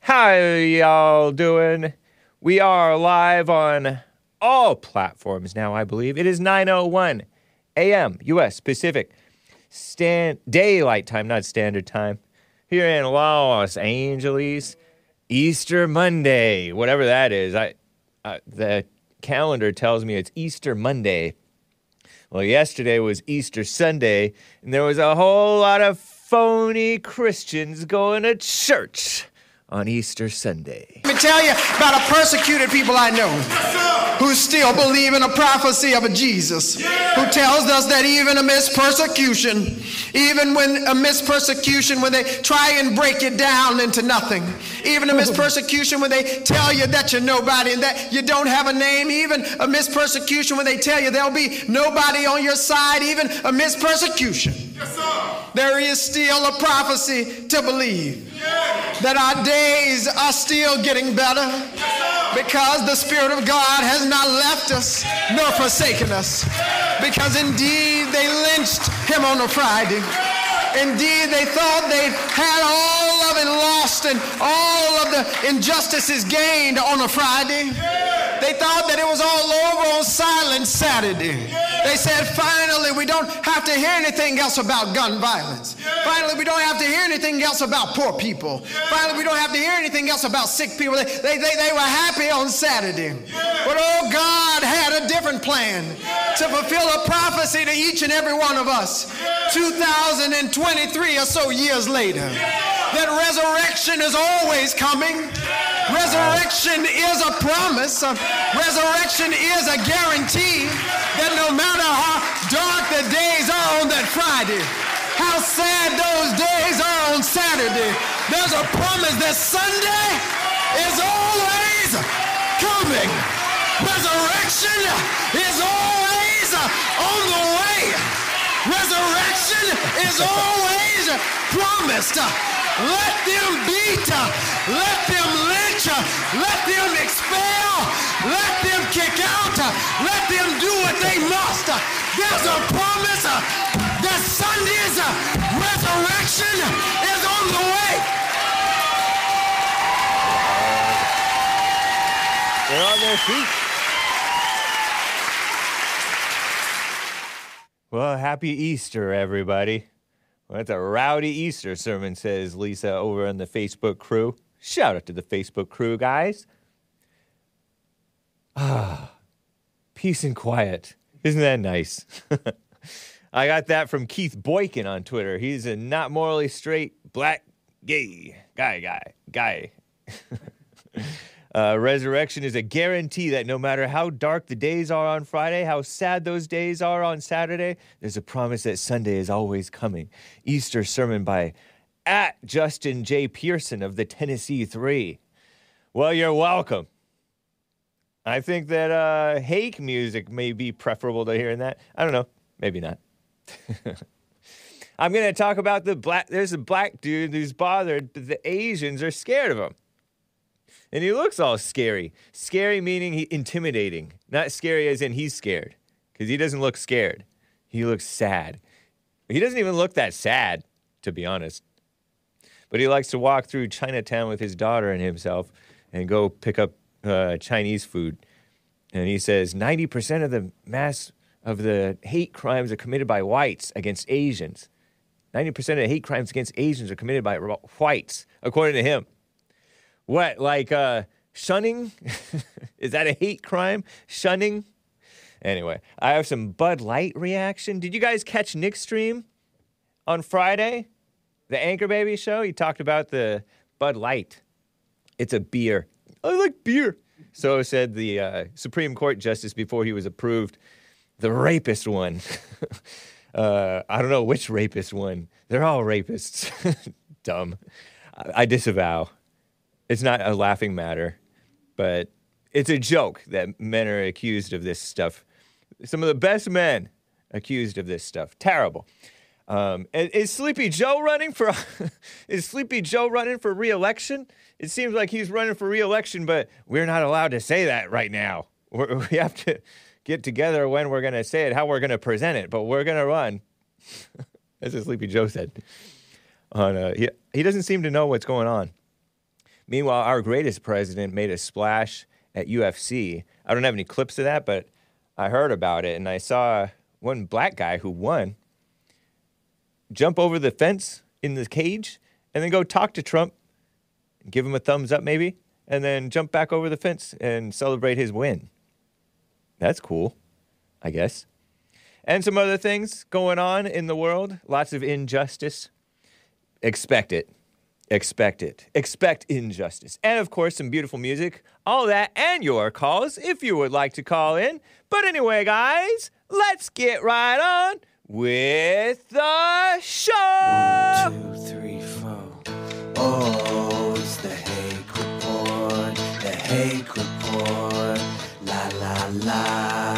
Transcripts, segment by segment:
How y'all doing? We are live on all platforms now, I believe. It is 9:01 a.m. U.S. Pacific stand daylight time, not standard time. Here in Los Angeles, Easter Monday, whatever that is. I, uh, the calendar tells me it's Easter Monday. Well, yesterday was Easter Sunday, and there was a whole lot of phony Christians going to church on Easter Sunday. Let me tell you about a persecuted people I know who still believe in a prophecy of a Jesus who tells us that even amidst persecution, even when amidst persecution, when they try and break you down into nothing, even amidst persecution, when they tell you that you're nobody and that you don't have a name, even amidst persecution, when they tell you there'll be nobody on your side, even amidst persecution, there is still a prophecy to believe that our days are still getting better because the Spirit of God has not left us nor forsaken us. Because indeed they lynched him on a Friday. Indeed, they thought they had all of it lost and all of the injustices gained on a Friday. They thought that it was all over on Silent Saturday. They said, finally, we don't have to hear anything else about gun violence. Finally, we don't have to hear anything else about poor people. Finally, we don't have to hear anything else about sick people. They, they, they, they were happy on Saturday. But oh, God had a different plan to fulfill a prophecy to each and every one of us. 2023 or so years later. That resurrection is always coming. Resurrection is a promise. Resurrection is a guarantee that no matter how dark the days are on that Friday, how sad those days are on Saturday, there's a promise that Sunday is always coming. Resurrection is always on the way. Resurrection is always promised. Let them beat, let them lynch, let them expel, let them kick out, let them do what they must. There's a promise that Sunday's resurrection is on the way. They're on their feet. Well, happy Easter, everybody. Well, that's a rowdy Easter sermon, says Lisa over on the Facebook crew. Shout out to the Facebook crew, guys. Ah, peace and quiet. Isn't that nice? I got that from Keith Boykin on Twitter. He's a not morally straight, black, gay guy, guy, guy. Uh, resurrection is a guarantee that no matter how dark the days are on Friday, how sad those days are on Saturday, there's a promise that Sunday is always coming. Easter sermon by at Justin J. Pearson of the Tennessee Three. Well, you're welcome. I think that uh, Hake music may be preferable to hearing that. I don't know. Maybe not. I'm going to talk about the black. There's a black dude who's bothered, but the Asians are scared of him. And he looks all scary. Scary meaning he intimidating. Not scary as in he's scared. Because he doesn't look scared. He looks sad. He doesn't even look that sad, to be honest. But he likes to walk through Chinatown with his daughter and himself and go pick up uh, Chinese food. And he says 90% of the mass of the hate crimes are committed by whites against Asians. 90% of the hate crimes against Asians are committed by whites, according to him. What, like uh, shunning? Is that a hate crime? Shunning? Anyway, I have some Bud Light reaction. Did you guys catch Nick's stream on Friday? The Anchor Baby show? He talked about the Bud Light. It's a beer. I like beer. So said the uh, Supreme Court justice before he was approved. The rapist one. uh, I don't know which rapist one. They're all rapists. Dumb. I, I disavow. It's not a laughing matter, but it's a joke that men are accused of this stuff. Some of the best men accused of this stuff. Terrible. Um, is, Sleepy Joe running for? is Sleepy Joe running for re-election? It seems like he's running for re-election, but we're not allowed to say that right now. We're, we have to get together when we're going to say it, how we're going to present it, but we're going to run. As a Sleepy Joe said. On uh, he, he doesn't seem to know what's going on. Meanwhile, our greatest president made a splash at UFC. I don't have any clips of that, but I heard about it and I saw one black guy who won jump over the fence in the cage and then go talk to Trump, give him a thumbs up maybe, and then jump back over the fence and celebrate his win. That's cool, I guess. And some other things going on in the world, lots of injustice. Expect it. Expect it. Expect injustice. And of course, some beautiful music. All that and your calls if you would like to call in. But anyway, guys, let's get right on with the show. One, two, three, four. Oh, it's the Hake Report. The Hake Report. La la la.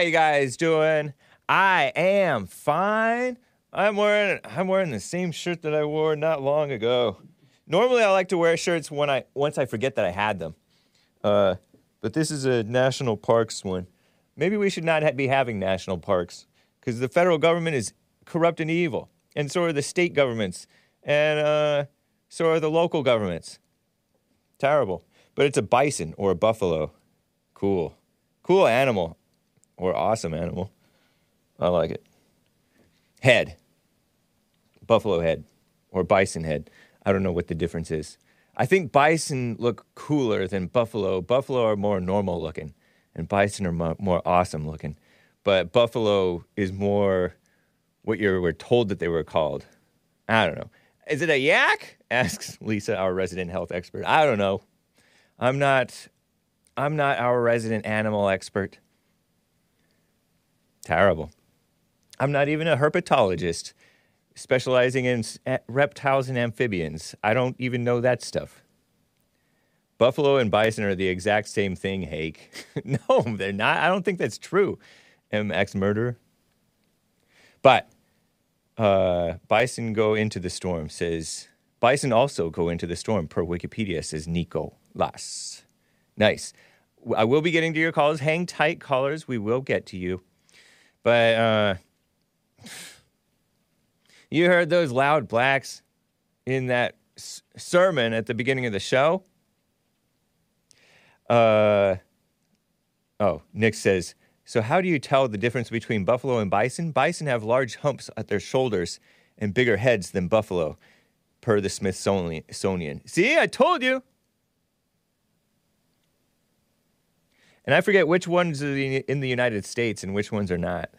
You guys doing? I am fine. I'm wearing I'm wearing the same shirt that I wore not long ago. Normally, I like to wear shirts when I once I forget that I had them. Uh, but this is a national parks one. Maybe we should not ha- be having national parks because the federal government is corrupt and evil, and so are the state governments, and uh, so are the local governments. Terrible. But it's a bison or a buffalo. Cool. Cool animal or awesome animal. I like it. Head. Buffalo head or bison head. I don't know what the difference is. I think bison look cooler than buffalo. Buffalo are more normal looking, and bison are mo- more awesome looking. But buffalo is more what you were told that they were called. I don't know. Is it a yak? Asks Lisa, our resident health expert. I don't know. I'm not. I'm not our resident animal expert. Terrible. I'm not even a herpetologist specializing in reptiles and amphibians. I don't even know that stuff. Buffalo and bison are the exact same thing, Hake. no, they're not. I don't think that's true, MX murderer. But uh, bison go into the storm, says. Bison also go into the storm, per Wikipedia, says Nico Las. Nice. I will be getting to your calls. Hang tight, callers. We will get to you. But uh, you heard those loud blacks in that s- sermon at the beginning of the show. Uh, oh, Nick says, so how do you tell the difference between buffalo and bison? Bison have large humps at their shoulders and bigger heads than buffalo, per the Smithsonian. See, I told you. And I forget which ones are in the United States and which ones are not.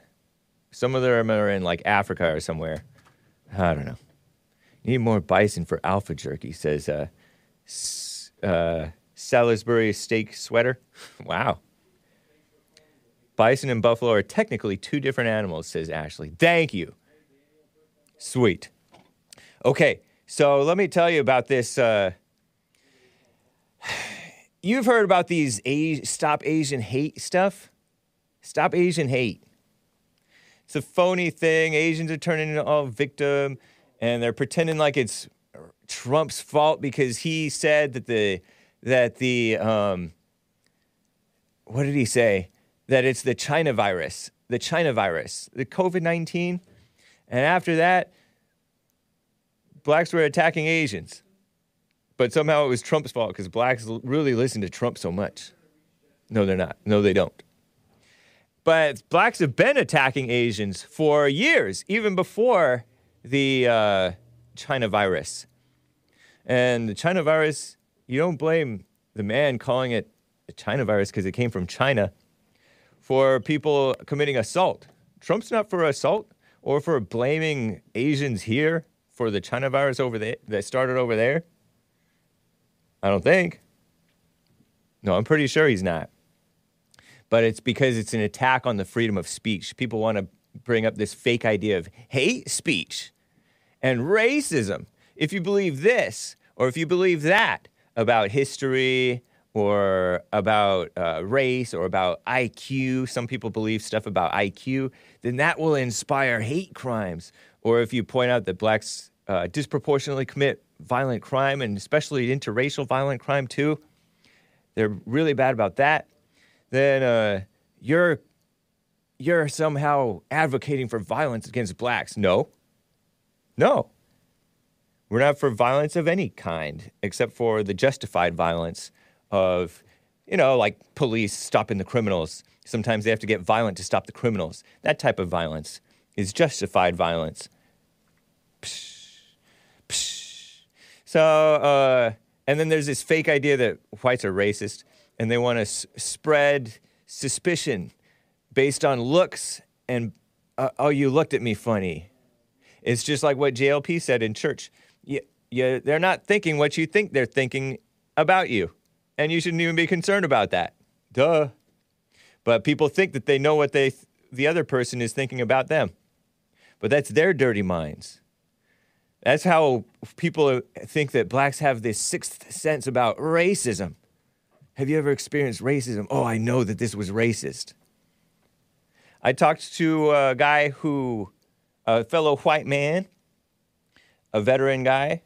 Some of them are in like Africa or somewhere. I don't know. Need more bison for alpha jerky, says uh, S- uh, Salisbury steak sweater. wow. Bison and buffalo are technically two different animals, says Ashley. Thank you. Sweet. Okay, so let me tell you about this. Uh, you've heard about these A- Stop Asian Hate stuff? Stop Asian Hate. It's a phony thing. Asians are turning into all victim, and they're pretending like it's Trump's fault because he said that the that the um, what did he say? That it's the China virus, the China virus, the COVID nineteen, and after that, blacks were attacking Asians, but somehow it was Trump's fault because blacks really listen to Trump so much. No, they're not. No, they don't. But blacks have been attacking Asians for years, even before the uh, China virus. And the China virus, you don't blame the man calling it a China virus because it came from China for people committing assault. Trump's not for assault or for blaming Asians here for the China virus over there that started over there. I don't think. No, I'm pretty sure he's not but it's because it's an attack on the freedom of speech. People want to bring up this fake idea of hate speech and racism. If you believe this or if you believe that about history or about uh, race or about IQ, some people believe stuff about IQ, then that will inspire hate crimes. Or if you point out that blacks uh, disproportionately commit violent crime and especially interracial violent crime too, they're really bad about that, then uh, you're you're somehow advocating for violence against blacks. No. No. We're not for violence of any kind, except for the justified violence of, you know, like police stopping the criminals. Sometimes they have to get violent to stop the criminals. That type of violence is justified violence. Psh, psh. So, uh, and then there's this fake idea that whites are racist, and they want to s- spread suspicion based on looks and, uh, oh, you looked at me funny. It's just like what JLP said in church. You, you, they're not thinking what you think they're thinking about you. And you shouldn't even be concerned about that. Duh. But people think that they know what they th- the other person is thinking about them. But that's their dirty minds. That's how people think that blacks have this sixth sense about racism. Have you ever experienced racism? Oh, I know that this was racist. I talked to a guy who, a fellow white man, a veteran guy,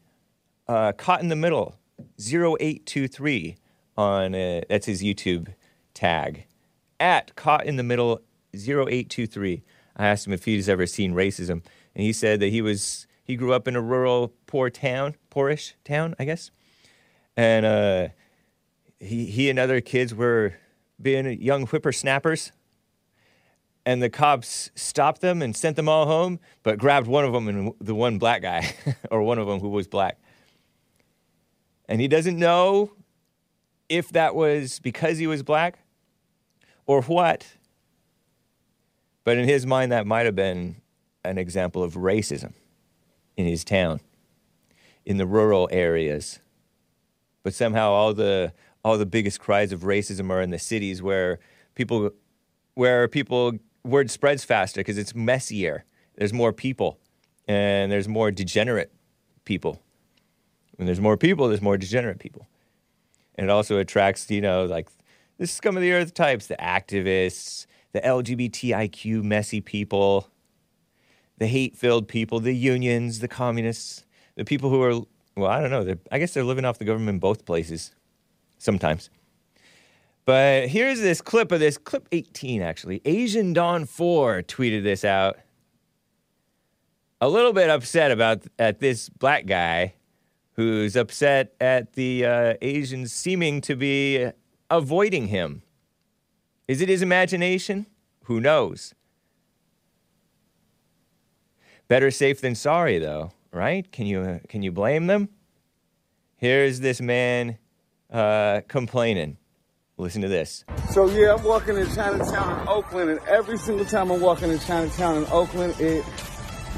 uh, caught in the middle, 0823 on, uh, that's his YouTube tag, at caught in the middle 0823. I asked him if he's ever seen racism, and he said that he was, he grew up in a rural, poor town, poorish town, I guess. And uh, he, he and other kids were being young whippersnappers and the cops stopped them and sent them all home, but grabbed one of them and the one black guy, or one of them who was black. And he doesn't know if that was because he was black or what, but in his mind, that might have been an example of racism in his town, in the rural areas. But somehow, all the all the biggest cries of racism are in the cities where people where people word spreads faster because it's messier. There's more people, and there's more degenerate people. When there's more people, there's more degenerate people, and it also attracts you know like the scum of the earth types, the activists, the LGBTIQ messy people, the hate-filled people, the unions, the communists, the people who are well, I don't know. I guess they're living off the government in both places sometimes. But here's this clip of this clip 18 actually. Asian Dawn 4 tweeted this out. A little bit upset about at this black guy who's upset at the uh, Asians seeming to be avoiding him. Is it his imagination? Who knows? Better safe than sorry though, right? Can you can you blame them? Here's this man uh, complaining. Listen to this. So yeah, I'm walking in Chinatown in Oakland, and every single time I'm walking in Chinatown in Oakland, it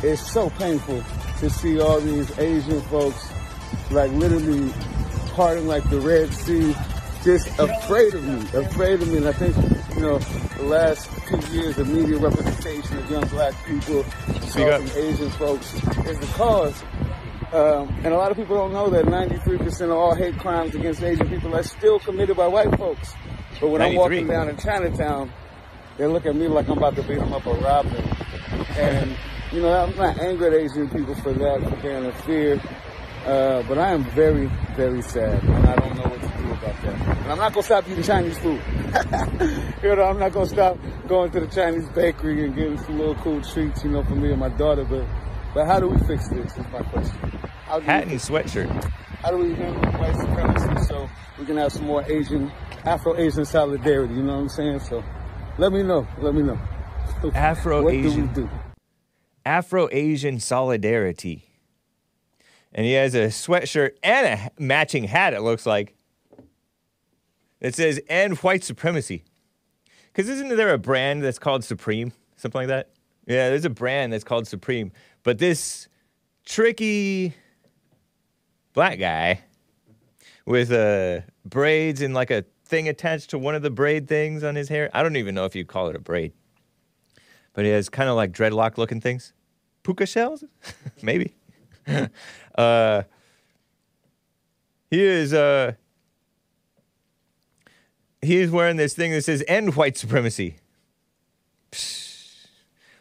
is so painful to see all these Asian folks like literally parting like the Red Sea, just afraid of me, afraid of me. And I think you know the last two years, of media representation of young black people, up. from Asian folks, is the cause. Um, and a lot of people don't know that 93% of all hate crimes against Asian people are still committed by white folks. But when I'm walking down in Chinatown, they look at me like I'm about to beat them up or rob them. And, you know, I'm not angry at Asian people for that, for being in fear. Uh, but I am very, very sad, and I don't know what to do about that. And I'm not gonna stop eating Chinese food. you know, I'm not gonna stop going to the Chinese bakery and getting some little cool treats, you know, for me and my daughter. But, but how do we fix this? Is my question. How do we Hat and sweatshirt. how do we handle white supremacy so we can have some more Asian, Afro-Asian solidarity? You know what I'm saying? So let me know. Let me know. What do we Afro-Asian. do? Afro Asian solidarity. And he has a sweatshirt and a matching hat, it looks like. It says, end white supremacy. Because isn't there a brand that's called Supreme? Something like that? Yeah, there's a brand that's called Supreme. But this tricky black guy with uh, braids and like a thing attached to one of the braid things on his hair. I don't even know if you'd call it a braid. but he has kind of like dreadlock looking things. Puka shells? Maybe. uh, he is uh, he is wearing this thing that says "End White Supremacy."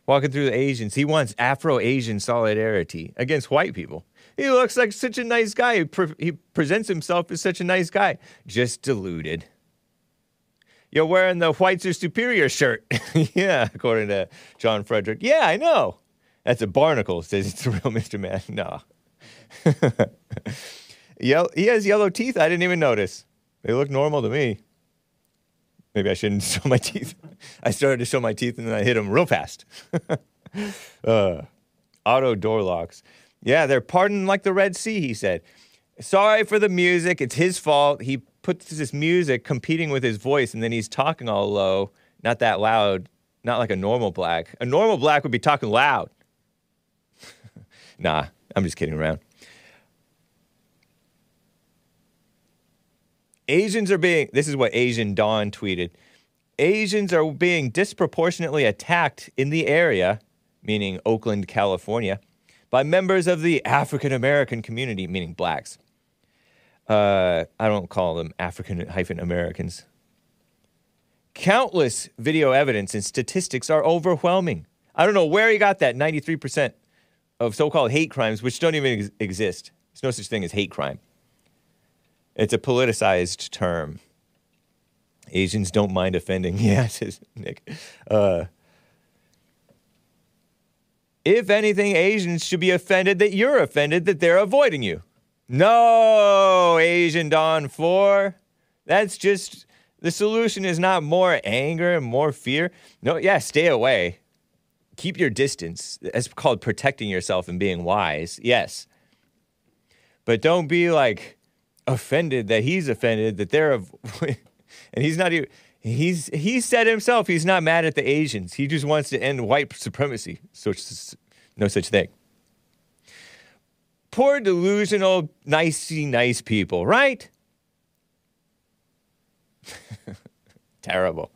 Walking through the Asians, he wants Afro-Asian solidarity against white people. He looks like such a nice guy. He, pre- he presents himself as such a nice guy, just deluded. You're wearing the whites are superior shirt. yeah, according to John Frederick. Yeah, I know. That's a barnacle. Says it's a real Mr. Man. No. Yell- he has yellow teeth. I didn't even notice. They look normal to me. Maybe I shouldn't show my teeth. I started to show my teeth and then I hit them real fast. uh, auto door locks. Yeah, they're pardoned like the Red Sea, he said. Sorry for the music. It's his fault. He puts this music competing with his voice and then he's talking all low, not that loud, not like a normal black. A normal black would be talking loud. Nah, I'm just kidding around. Asians are being, this is what Asian Dawn tweeted Asians are being disproportionately attacked in the area, meaning Oakland, California, by members of the African American community, meaning blacks. Uh, I don't call them African hyphen Americans. Countless video evidence and statistics are overwhelming. I don't know where he got that 93% of so called hate crimes, which don't even ex- exist. There's no such thing as hate crime. It's a politicized term. Asians don't mind offending. Yeah, says Nick. Uh, if anything, Asians should be offended that you're offended that they're avoiding you. No, Asian Dawn 4. That's just the solution is not more anger and more fear. No, yeah, stay away. Keep your distance. It's called protecting yourself and being wise. Yes. But don't be like offended that he's offended that they're av- and he's not even he's he said himself he's not mad at the Asians. He just wants to end white supremacy. So it's no such thing. Poor delusional nicey nice people, right? Terrible.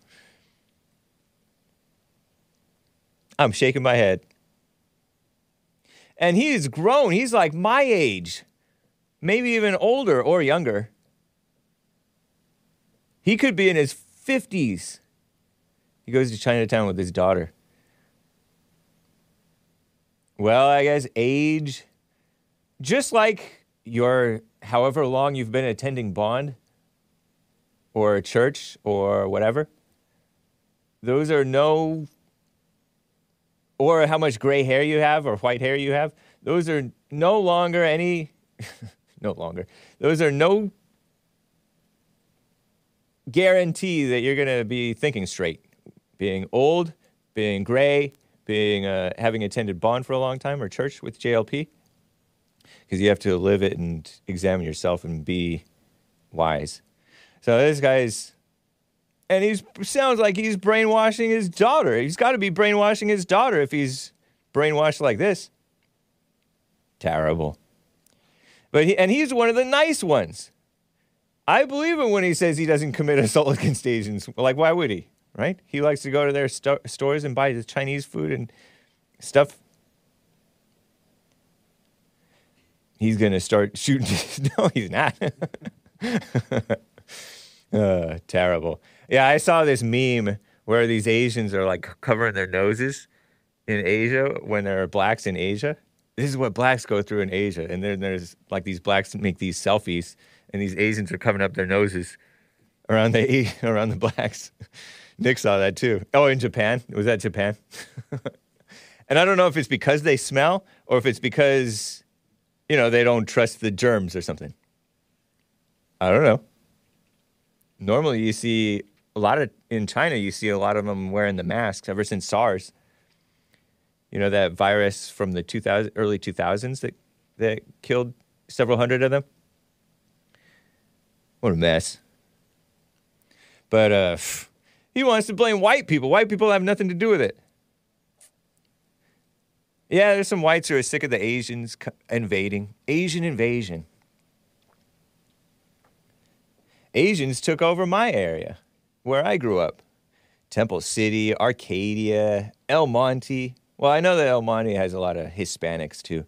I'm shaking my head. And he's grown. He's like my age, maybe even older or younger. He could be in his 50s. He goes to Chinatown with his daughter. Well, I guess age, just like your however long you've been attending Bond or church or whatever, those are no, or how much gray hair you have or white hair you have, those are no longer any, no longer, those are no guarantee that you're going to be thinking straight. Being old, being gray, being uh, having attended Bond for a long time or church with JLP, because you have to live it and examine yourself and be wise. So this guy's, and he sounds like he's brainwashing his daughter. He's got to be brainwashing his daughter if he's brainwashed like this. Terrible. But he, and he's one of the nice ones. I believe him when he says he doesn't commit assault against Asians. Like, why would he? Right? He likes to go to their sto- stores and buy the Chinese food and stuff. He's gonna start shooting. no, he's not. uh, terrible. Yeah, I saw this meme where these Asians are like covering their noses in Asia when there are blacks in Asia. This is what blacks go through in Asia, and then there's like these blacks make these selfies and these Asians are covering up their noses around the around the blacks. Nick saw that too. Oh, in Japan was that Japan? and I don't know if it's because they smell or if it's because you know they don't trust the germs or something. I don't know. Normally, you see a lot of in China. You see a lot of them wearing the masks ever since SARS. You know that virus from the 2000, early 2000s that that killed several hundred of them. What a mess. But uh, he wants to blame white people. White people have nothing to do with it. Yeah, there's some whites who are sick of the Asians invading. Asian invasion. Asians took over my area where I grew up. Temple City, Arcadia, El Monte. Well, I know that El Monte has a lot of Hispanics too.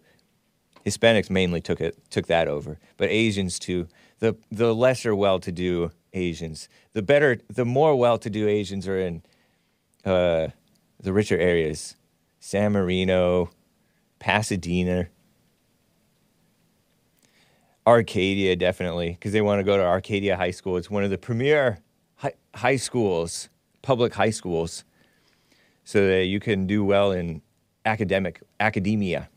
Hispanics mainly took it took that over, but Asians too. The the lesser well-to-do Asians, the better, the more well-to-do Asians are in uh, the richer areas, San Marino, Pasadena, Arcadia, definitely, because they want to go to Arcadia High School. It's one of the premier high, schools, public high schools, so that you can do well in academic academia.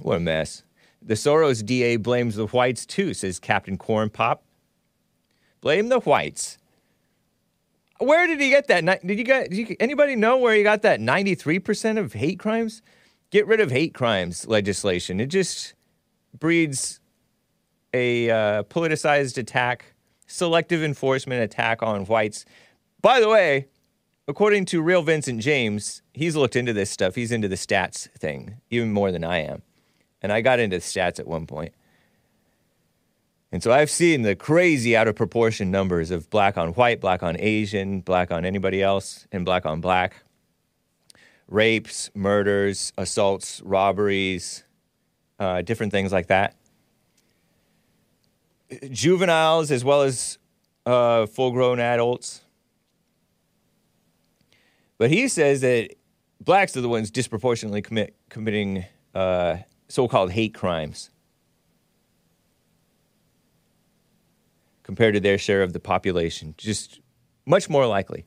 What a mess. The Soros DA blames the whites too, says Captain Corn Pop. Blame the whites. Where did he get that? Did you guys? Did you, anybody know where he got that ninety-three percent of hate crimes? Get rid of hate crimes legislation. It just breeds a uh, politicized attack, selective enforcement attack on whites. By the way, according to real Vincent James, he's looked into this stuff. He's into the stats thing even more than I am. And I got into stats at one point. And so I've seen the crazy out of proportion numbers of black on white, black on Asian, black on anybody else, and black on black. Rapes, murders, assaults, robberies, uh, different things like that. Juveniles as well as uh, full grown adults. But he says that blacks are the ones disproportionately commit, committing uh, so called hate crimes compared to their share of the population. Just much more likely.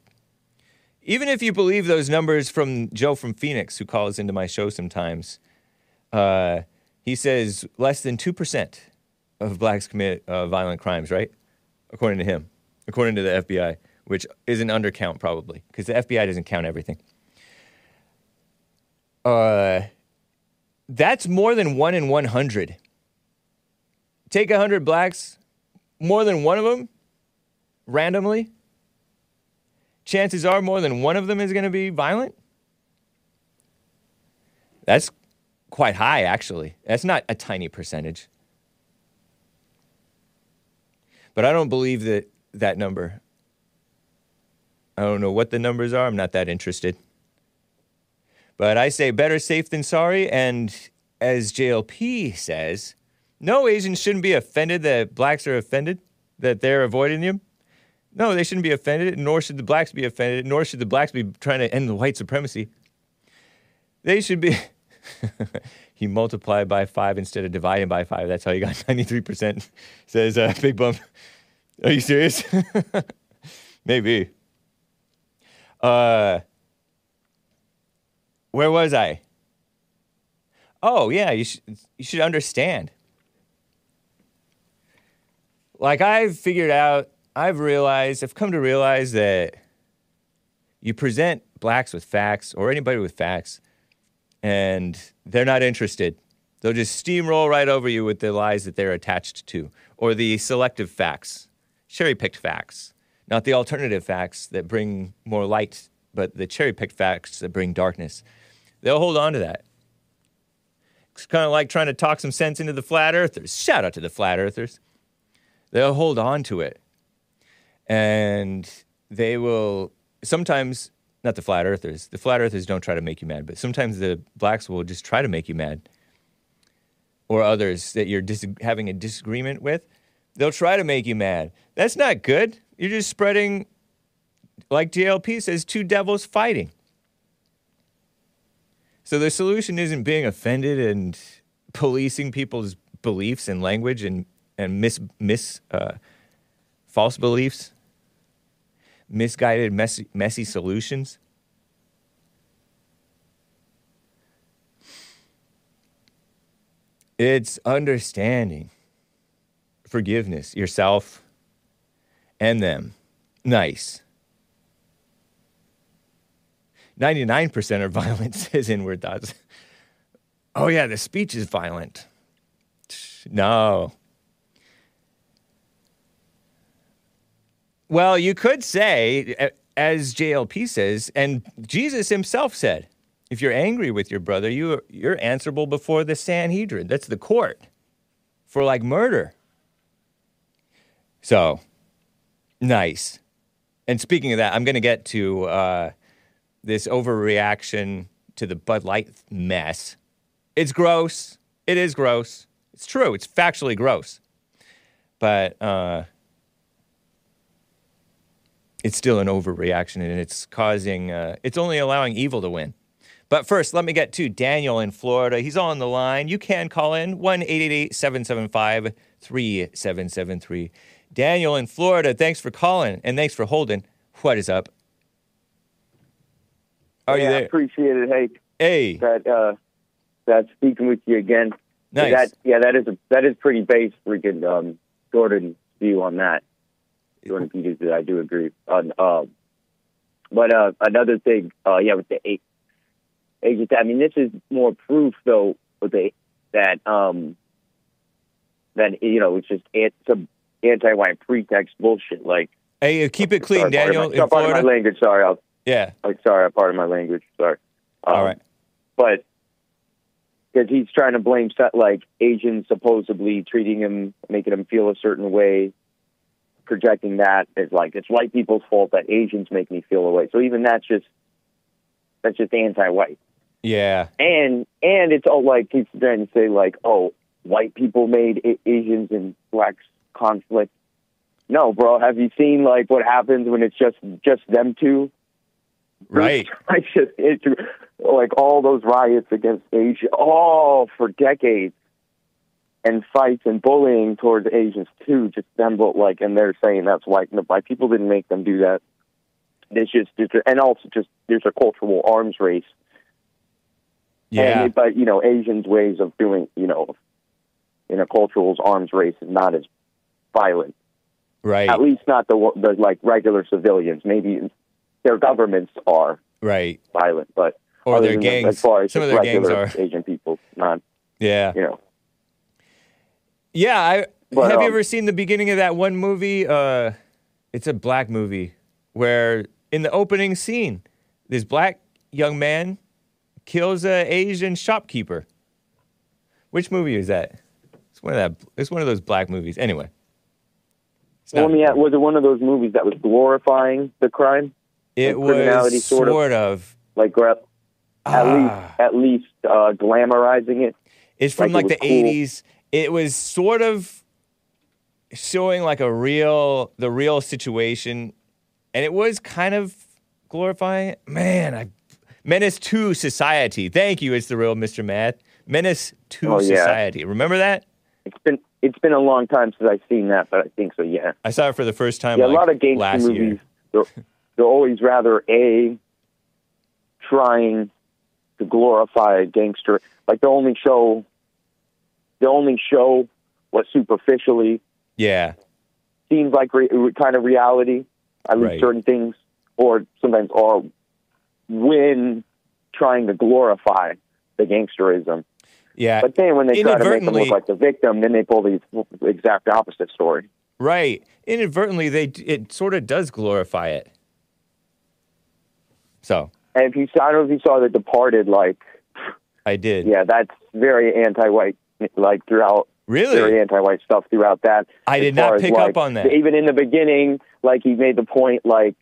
Even if you believe those numbers from Joe from Phoenix, who calls into my show sometimes, uh, he says less than 2% of blacks commit uh, violent crimes, right? According to him, according to the FBI, which is an undercount probably, because the FBI doesn't count everything. Uh, that's more than one in 100. Take 100 blacks, more than one of them, randomly, chances are more than one of them is going to be violent. That's quite high, actually. That's not a tiny percentage. But I don't believe that that number. I don't know what the numbers are. I'm not that interested. But I say better safe than sorry. And as JLP says, no Asians shouldn't be offended that blacks are offended, that they're avoiding them. No, they shouldn't be offended, nor should the blacks be offended, nor should the blacks be trying to end the white supremacy. They should be. he multiplied by five instead of dividing by five. That's how he got 93%, says uh, Big Bump. Are you serious? Maybe. Uh, where was I? Oh, yeah, you, sh- you should understand. Like, I've figured out, I've realized, I've come to realize that you present blacks with facts or anybody with facts, and they're not interested. They'll just steamroll right over you with the lies that they're attached to or the selective facts, cherry picked facts, not the alternative facts that bring more light, but the cherry picked facts that bring darkness. They'll hold on to that. It's kind of like trying to talk some sense into the flat earthers. Shout out to the flat earthers. They'll hold on to it. And they will sometimes, not the flat earthers, the flat earthers don't try to make you mad, but sometimes the blacks will just try to make you mad. Or others that you're dis- having a disagreement with, they'll try to make you mad. That's not good. You're just spreading, like JLP says, two devils fighting. So the solution isn't being offended and policing people's beliefs and language and and mis mis uh, false beliefs, misguided messy messy solutions. It's understanding, forgiveness, yourself and them. Nice. 99% are violent, says inward thoughts. Oh, yeah, the speech is violent. No. Well, you could say, as JLP says, and Jesus himself said, if you're angry with your brother, you, you're answerable before the Sanhedrin. That's the court for like murder. So, nice. And speaking of that, I'm going to get to uh, this overreaction to the Bud Light mess. It's gross. It is gross. It's true. It's factually gross. But uh, it's still an overreaction and it's causing, uh, it's only allowing evil to win. But first, let me get to Daniel in Florida. He's on the line. You can call in 1 775 3773. Daniel in Florida, thanks for calling and thanks for holding. What is up? Are you yeah, I there? appreciate it. Hey, Hey, that uh, that speaking with you again. nice. That yeah, that is a, that is pretty base freaking um, Jordan's view on that. Jordan Peters, I do agree on. Um, but uh, another thing, uh, yeah, with the eight agents. I mean, this is more proof though with the that um that you know it's just an- some anti-white pretext bullshit. Like Hey, uh, keep it clean, sorry, Daniel pardon my, in pardon my language. Sorry, I'll, Yeah. I'm sorry. I pardon my language. Sorry. Um, All right. but because he's trying to blame like Asians supposedly treating him, making him feel a certain way, projecting that as like it's white people's fault that Asians make me feel away. So even that's just that's just anti-white, Yeah. and and it's all like he's trying to say like oh white people made A- Asians and blacks conflict. No, bro. Have you seen like what happens when it's just just them two? Right. I just it's like all those riots against Asia, all for decades, and fights and bullying towards Asians too. Just them, but like, and they're saying that's white. No, white people didn't make them do that. There's just, there's, and also just there's a cultural arms race. Yeah. And, but you know, Asians' ways of doing, you know, in a cultural arms race is not as violent. Right. At least not the the like regular civilians. Maybe their governments are Right. violent, but Or their gangs. As far as Some of their gangs are. Asian people, not Yeah. you know. Yeah, I But, have you um, ever seen the beginning of that one movie? Uh, it's a black movie where in the opening scene, this black young man kills a Asian shopkeeper. Which movie is that? It's one of that. It's one of those black movies. Anyway, Well, not let me ask, important. was it one of those movies that was glorifying the crime, it was sort of? sort of. like at Ah. least at least uh, glamorizing it? It's from like like, it the cool. 80s. It was sort of showing like a real the real situation and it was kind of glorifying. Man, I Menace to Society. Thank you. It's the real Mr. Math. Menace to Oh, yeah. Society. Remember that? It's been it's been a long time since I've seen that, but I think so. Yeah, I saw it for the first time yeah. like a lot of gangster last movies, year. they're, they're always rather a trying to glorify a gangster. Like the only show they only show what superficially Yeah. seems like re- kind of reality, at least Right. certain things, or sometimes are when trying to glorify the gangsterism. Yeah. But then when they try to make them look like the victim, then they pull the exact opposite story. right. Inadvertently they it sort of does glorify it. So, And if you saw, I don't know if you saw The Departed, like, I did. yeah, that's very anti-white, like throughout. Really? Very anti-white stuff throughout that. I did not far as, pick like, up on that. Even in the beginning, like he made the point, like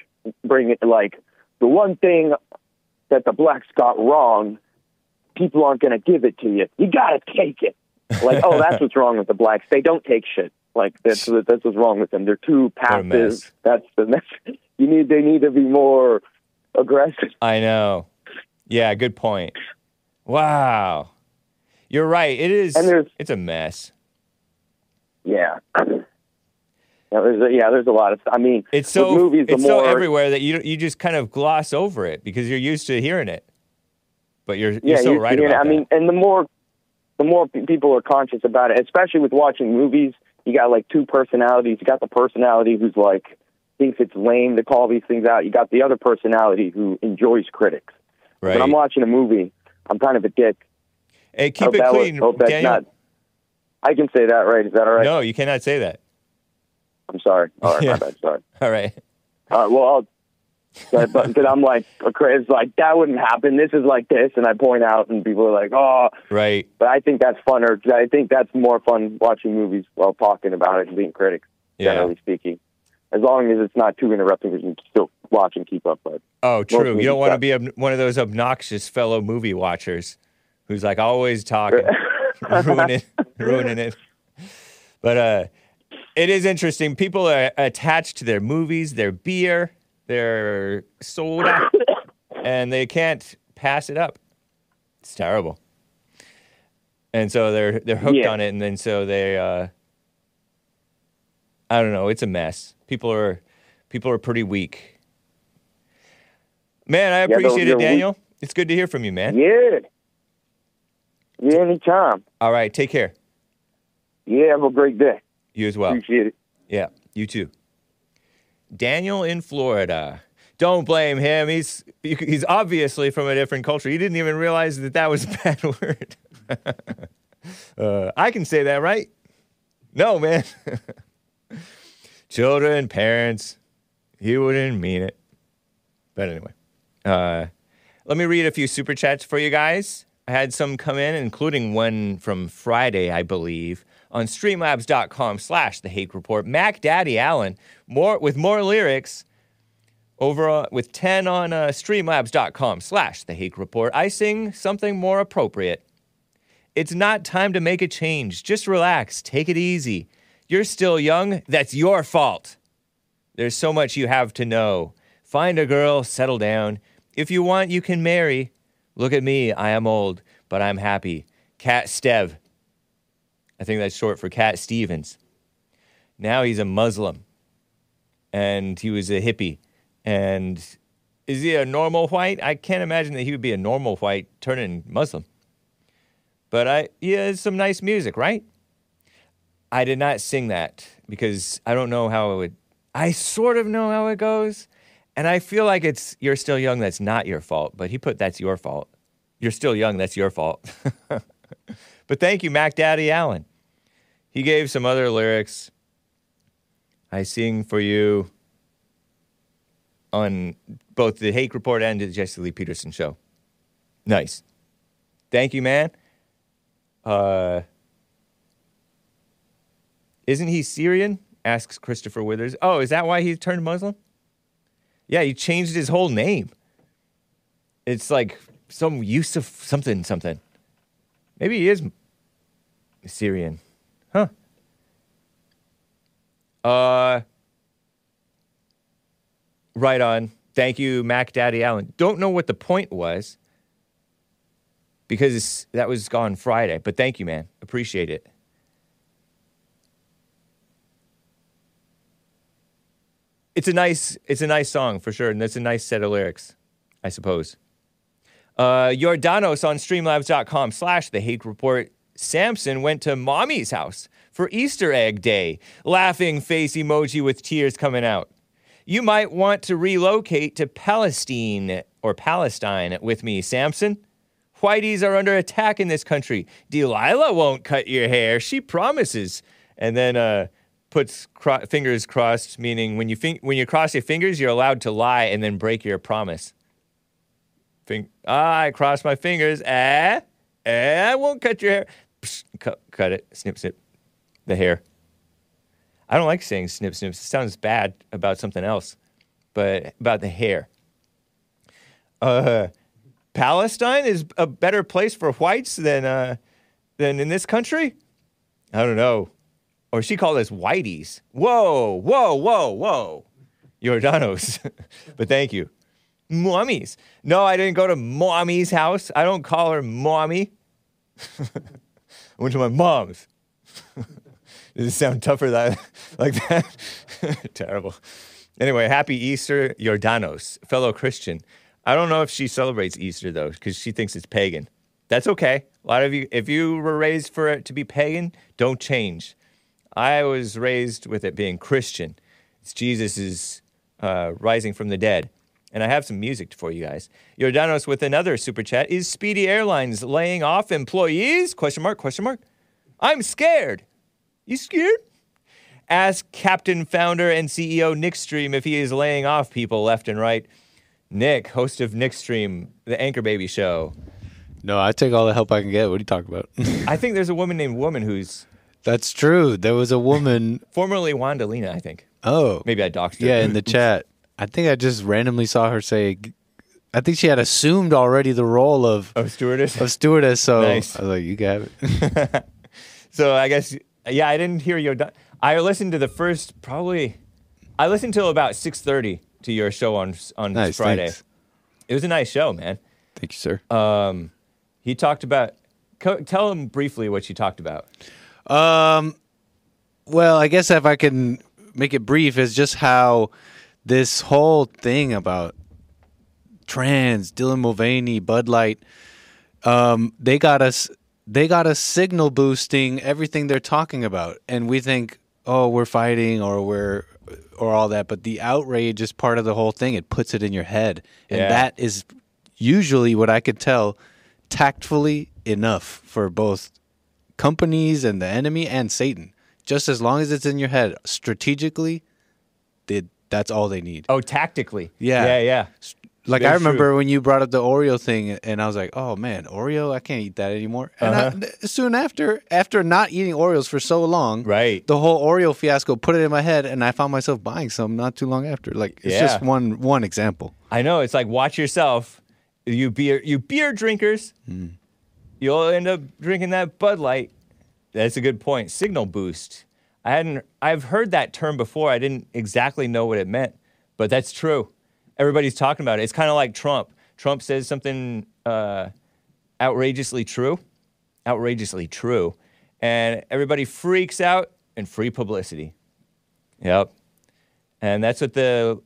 bring it, like the one thing that the blacks got wrong, people aren't going to give it to you. You got to take it. Like, oh, that's what's wrong with the blacks. They don't take shit. Like that's that's what's wrong with them. They're too mess. passive. That's the that's, you need. They need to be more aggressive. I know. Yeah, good point. Wow. You're right. It is And there's- it's a mess. Yeah. Yeah, there's a, yeah, there's a lot of. I mean, It's so movies, the it's more so everywhere that you you just kind of gloss over it because you're used to hearing it. But you're yeah, you're so you- right you know, about I that. mean, and the more the more pe- people are conscious about it, especially with watching movies, you got like two personalities. You got the personality who's like thinks it's lame to call these things out. You got the other personality who enjoys critics. right. When I'm watching a movie, I'm kind of a dick. Hey, keep hope it was- clean, that's Daniel. not. I can say that, right? Is that all right? No, you cannot say that. I'm sorry. All right, Yeah. my bad. Sorry. All right. All right, well, I'll, but, but, but I'm like, it's like that wouldn't happen. This is like this, and I point out, and people are like, oh. Right. But I think that's funner. I think that's more fun watching movies while talking about it and being critics, Yeah. generally speaking. As long as it's not too interrupting, because you can still watch and keep up with. Oh, true. You don't want to be ob- one of those obnoxious fellow movie watchers who's like always talking, ruining, ruining it. But uh, it is interesting. People are attached to their movies, their beer, their soda, and they can't pass it up. It's terrible. And so they're they're hooked Yeah. on it, and then so they. Uh, I don't know. It's a mess. People are people are pretty weak. Man, I appreciate they're it, weak. Daniel. It's good to hear from you, man. Yeah. Yeah, anytime. All right, take care. Yeah, have a great day. You as well. Appreciate it. Yeah, you too. Daniel in Florida. Don't blame him. He's he's obviously from a different culture. He didn't even realize that that was a bad word. uh, I can say that, right? No, man. Children, parents. He wouldn't mean it. But anyway, uh, let me read a few super chats for you guys. I had some come in, including one from Friday, I believe, on streamlabs.com slash the Hake Report. Mac Daddy Allen, more with more lyrics over uh, with 10 on uh, streamlabs.com slash the Hake Report. I sing something more appropriate. It's not time to make a change. Just relax. Take it easy. You're still young. That's your fault. There's so much you have to know. Find a girl, settle down. If you want, you can marry. Look at me. I am old, but I'm happy. Cat Stev. I think that's short for Cat Stevens. Now he's a Muslim. And he was a hippie. And is he a normal white? I can't imagine that he would be a normal white turning Muslim. But I, has some nice music, right? I did not sing that because I don't know how it would. I sort of know how it goes. And I feel like it's you're still young, that's not your fault. But he put that's your fault. You're still young, that's your fault. but thank you, Mac Daddy Allen. He gave some other lyrics. I sing for you on both the Hake Report and the Jesse Lee Peterson show. Nice. Thank you, man. Uh, isn't he Syrian? Asks Christopher Withers. Oh, is that why he turned Muslim? Yeah, he changed his whole name. It's like some Yusuf something something. Maybe he is Syrian. Huh. Uh Right on. Thank you, Mac Daddy Allen. Don't know what the point was because that was gone Friday, but thank you, man. Appreciate it. It's a nice, it's a nice song for sure, and it's a nice set of lyrics, I suppose. Uh, Jordanos on streamlabs.com slash the Hake Report. Samson went to mommy's house for Easter egg day. Laughing face emoji with tears coming out. You might want to relocate to Palestine or Palestine with me, Samson. Whiteys are under attack in this country. Delilah won't cut your hair. She promises. And then uh, puts cro- fingers crossed, meaning when you fin- when you cross your fingers, you're allowed to lie and then break your promise. Fing- ah, I cross my fingers. Eh, eh, I won't cut your hair. Psh, cut, cut it. Snip, snip. The hair. I don't like saying snip, snip. It sounds bad about something else, but about the hair. Uh, Palestine is a better place for whites than uh, than in this country. I don't know. Or she called us whiteys. Whoa, whoa, whoa, whoa. Jordanos. but thank you. Mommies. No, I didn't go to mommy's house. I don't call her mommy. I went to my mom's. Does it sound tougher that, like that? Terrible. Anyway, happy Easter, Jordanos, fellow Christian. I don't know if she celebrates Easter though, because she thinks it's pagan. That's okay. A lot of you, if you were raised for it to be pagan, don't change. I was raised with it being Christian. It's Jesus' uh, rising from the dead. And I have some music for you guys. Jordanos with another super chat. Is Speedy Airlines laying off employees? Question mark, question mark. I'm scared. You scared? Ask Captain Founder and CEO Nick Stream if he is laying off people left and right. Nick, host of Nick Stream, the Anchor Baby Show. No, I take all the help I can get. What are you talking about? I think there's a woman named Woman who's That's true. There was a woman. formerly Wanda Lena, I think. Oh, Maybe I doxed her. yeah, in the chat. I think I just randomly saw her say. I think she had assumed already the role of Oh, stewardess. of stewardess. So Nice. I was like, you got it. So I guess yeah, I didn't hear your. I listened to the first probably. I listened till about six thirty to your show on on nice. Friday. Thanks. It was a nice show, man. Thank you, sir. Um, he talked about. Co- tell him briefly what you talked about. Um, well, I guess if I can make it brief, is just how this whole thing about trans, Dylan Mulvaney, Bud Light, um, they got us, they got us signal boosting everything they're talking about, and we think, oh, we're fighting or we're or all that, but the outrage is part of the whole thing. It puts it in your head, and Yeah. that is usually what I could tell tactfully enough for both companies and the enemy and Satan. Just as long as it's in your head, strategically, they, that's all they need. Oh, tactically. Yeah. Yeah, yeah. like very I remember true. when you brought up the Oreo thing, and I was like, "Oh man, Oreo! I can't eat that anymore." And Uh-huh. soon after, after not eating Oreos for so long, Right. the whole Oreo fiasco put it in my head, and I found myself buying some not too long after. Like it's just one one example. I know. It's like watch yourself. You beer, you beer drinkers. You'll end up drinking that Bud Light. That's a good point. Signal boost. I hadn't. I've heard that term before. I didn't exactly know what it meant, but that's true. Everybody's talking about it. It's kind of like Trump. Trump says something uh, outrageously true, outrageously true, and everybody freaks out and free publicity. Yep. And that's what the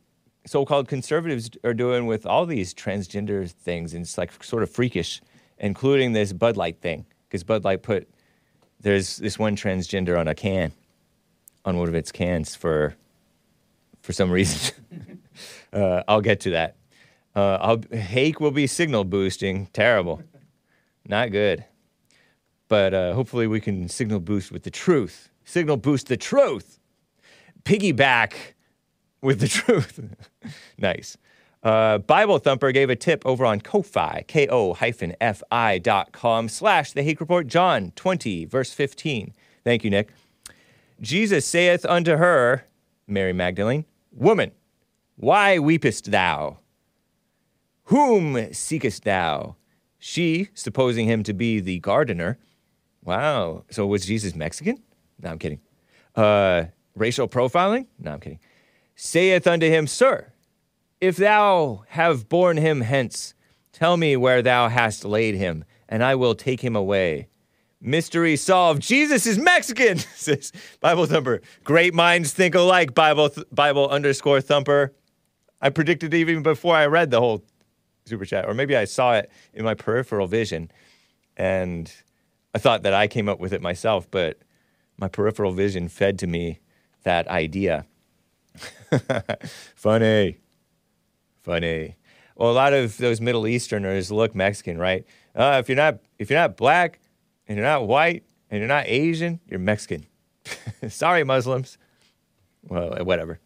so-called conservatives are doing with all these transgender things, and it's like sort of freakish, including this Bud Light thing, because Bud Light put there's this one transgender on a can, on one of its cans for for some reason. uh, I'll get to that. Uh, Hake will be signal boosting. Terrible, not good. But uh, hopefully we can signal boost with the truth. Signal boost the truth. Piggyback with the truth. nice. Uh, Bible Thumper gave a tip over on Ko-Fi, K-O-F-I dot com slash The Hake Report, John 20, verse 15. Thank you, Nick. Jesus saith unto her, Mary Magdalene, Woman, why weepest thou? Whom seekest thou? She, supposing him to be the gardener, wow, so was Jesus Mexican? No, I'm kidding. Uh, racial profiling? No, I'm kidding. Saith unto him, Sir, if thou have borne him hence, tell me where thou hast laid him, and I will take him away. Mystery solved. Jesus is Mexican, says Bible Thumper. Great minds think alike, Bible, th- Bible underscore Thumper. I predicted even before I read the whole super chat, or maybe I saw it in my peripheral vision, and I thought that I came up with it myself, but my peripheral vision fed to me that idea. Funny. Funny. Well, a lot of those Middle Easterners look Mexican, right? Uh, if you're not if you're not black and you're not white and you're not Asian, you're Mexican. Sorry, Muslims. Well, uh, whatever.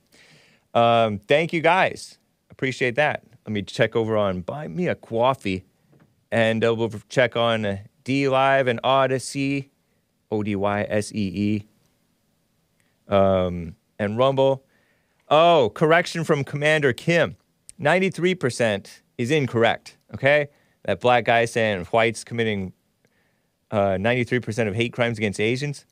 Um, thank you guys. Appreciate that. Let me check over on Buy Me a Coffee, and uh, we'll check on uh, D Live and Odysee, O D Y S E E, um, and Rumble. Oh, correction from Commander Kim. 93% is incorrect, okay? That black guy saying whites committing uh, 93% of hate crimes against Asians.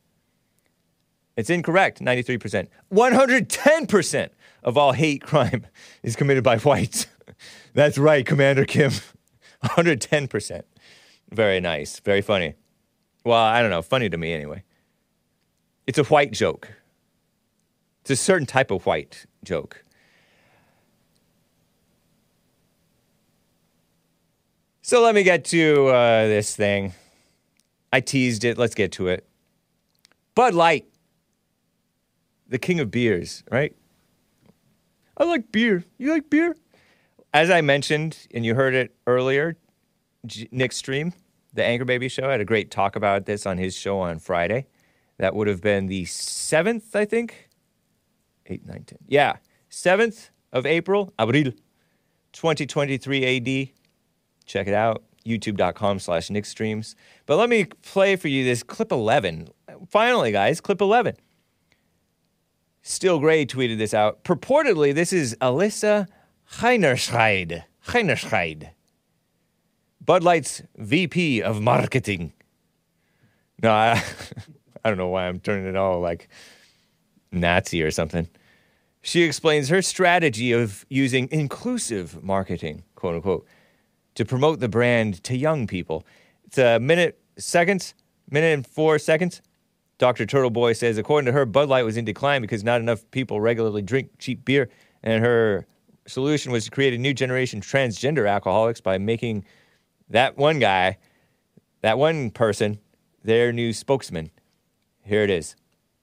It's incorrect, 93%. 110% of all hate crime is committed by whites. That's right, Commander Kim. 110%. Very nice, very funny. Well, I don't know, funny to me anyway. It's a white joke. It's a certain type of white joke. So let me get to uh, this thing. I teased it. Let's get to it. Bud Light, the king of beers, right? I like beer. You like beer? As I mentioned, and you heard it earlier, J- Nick Stream, the Anchor Baby show, had a great talk about this on his show on Friday. That would have been the 7th, I think. 8, 9, 10. Yeah, 7th of April, Abril, 2023 AD. Check it out, youtube.com slash Nick Streams. But let me play for you this clip 11. Finally, guys, clip 11. Still Gray tweeted this out. Purportedly, this is Alissa Heinerscheid. Heinerscheid. Bud Light's VP of marketing. No, I, I don't know why I'm turning it all like Nazi or something. She explains her strategy of using inclusive marketing, quote unquote, to promote the brand to young people. It's a minute, seconds, minute and four seconds. Dr. Turtle Boy says, according to her, Bud Light was in decline because not enough people regularly drink cheap beer, and her solution was to create a new generation of transgender alcoholics by making that one guy, that one person, their new spokesman. Here it is.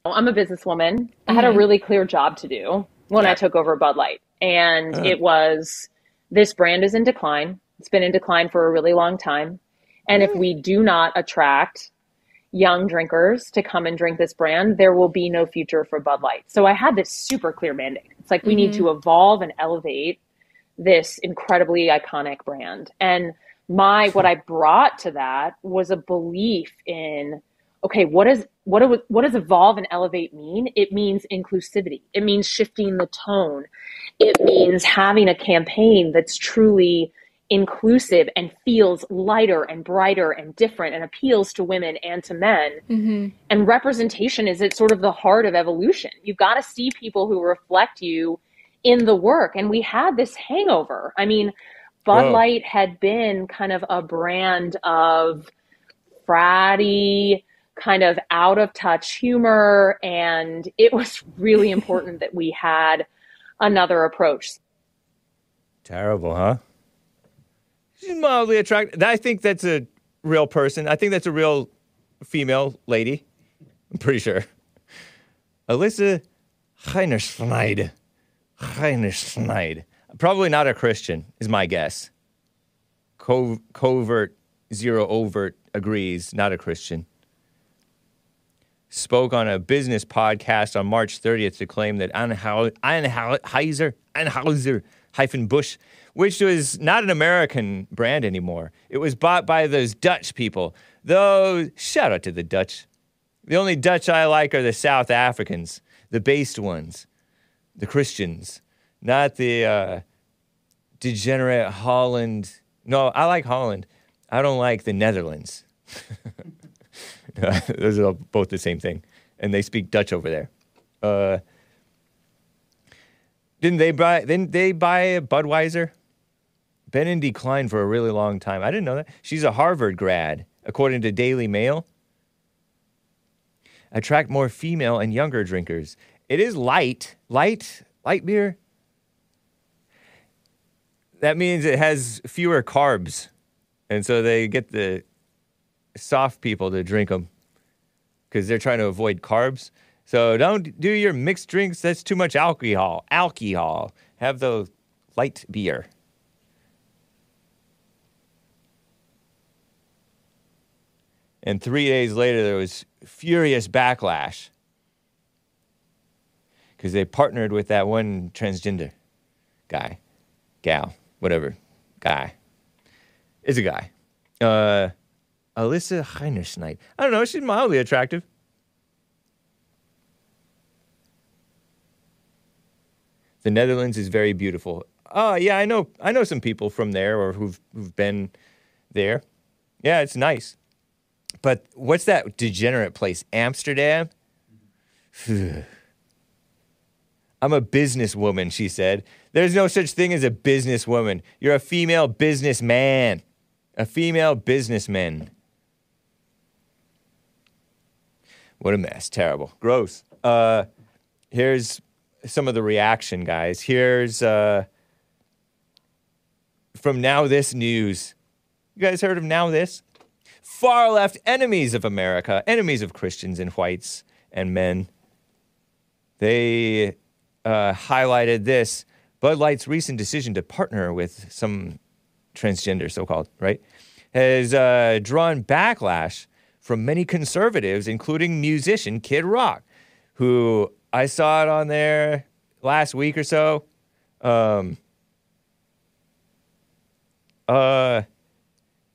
I'm a businesswoman. I had a mm-hmm. really clear job to do when I took over Bud Light. And uh-huh. it was this brand is in decline. It's been in decline for a really long time. And if we do not attract young drinkers to come and drink this brand, there will be no future for Bud Light. So I had this super clear mandate. It's like we need to mm-hmm. evolve and elevate this incredibly iconic brand. And my what I brought to that was a belief in okay, what is what do, what does evolve and elevate mean? It means inclusivity. It means shifting the tone. It means having a campaign that's truly inclusive and feels lighter and brighter and different and appeals to women and to men. Mm-hmm. And representation is at sort of the heart of evolution. You've got to see people who reflect you in the work. And we had this hangover. I mean, Bud Whoa. Light had been kind of a brand of fratty, kind of out of touch humor. And it was really important that we had another approach. Terrible, huh? She's mildly attractive. I think that's a real person. I think that's a real female lady. I'm pretty sure. Alissa Heinerschneid. Heinerschneid. Probably not a Christian, is my guess. Co- covert, zero overt agrees, not a Christian. Spoke on a business podcast on March 30th to claim that Anheuser, Anheuser hyphen Bush, which was not an American brand anymore. It was bought by those Dutch people. Those, shout out to the Dutch. The only Dutch I like are the South Africans, the based ones, the Christians, not the uh, degenerate Holland. No, I like Holland. I don't like the Netherlands. Those are both the same thing, and they speak Dutch over there. Uh, didn't they buy? Didn't they buy a Budweiser? Been in decline for a really long time. I didn't know that. She's a Harvard grad, according to Daily Mail. Attract more female and younger drinkers. It is light, light, light beer. That means it has fewer carbs, and so they get the soft people to drink them because they're trying to avoid carbs. So don't do your mixed drinks. That's too much alcohol. Alcohol. Have the light beer. And three days later, there was furious backlash because they partnered with that one transgender guy, gal, whatever, guy. It's a guy. Uh, Alissa Heinerschneid. I don't know. She's mildly attractive. The Netherlands is very beautiful. Oh yeah, I know. I know some people from there or who've who've been there. Yeah, it's nice. But what's that degenerate place? Amsterdam. I'm a businesswoman, she said. There's no such thing as a businesswoman. You're a female businessman. A female businessman. What a mess. Terrible. Gross. Uh, here's some of the reaction, guys. Here's uh, from Now This News. You guys heard of Now This? Far left enemies of America, enemies of Christians and whites and men. They uh, highlighted this Bud Light's recent decision to partner with some transgender, so called, right, has uh, drawn backlash from many conservatives, including musician Kid Rock, who I saw it on there last week or so. Um, uh,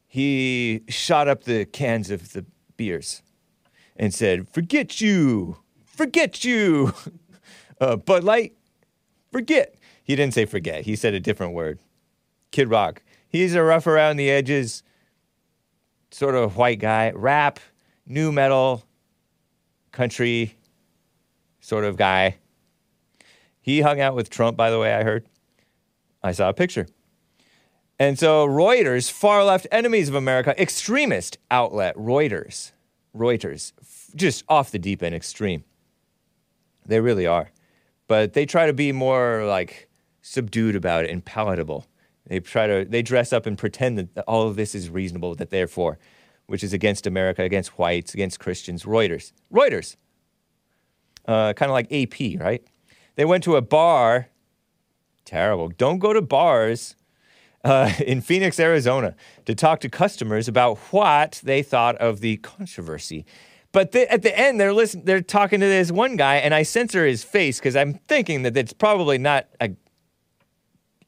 he shot up the cans of the beers and said, Forget you, forget you. Uh, Bud Light, forget. He didn't say forget. He said a different word. Kid Rock. He's a rough around the edges, sort of white guy. Rap, nu metal, country sort of guy. He hung out with Trump, by the way, I heard. I saw a picture. And so Reuters, far left enemies of America, extremist outlet, Reuters, Reuters, f- just off the deep end, extreme. They really are. But they try to be more like subdued about it and palatable. They try to, they dress up and pretend that all of this is reasonable, that therefore, which is against America, against whites, against Christians. Reuters, Reuters, uh, kind of like AP, right? They went to a bar. Terrible. Don't go to bars uh, in Phoenix, Arizona, to talk to customers about what they thought of the controversy. But at the end, they're listen, they're talking to this one guy, and I censor his face because I'm thinking that it's probably not a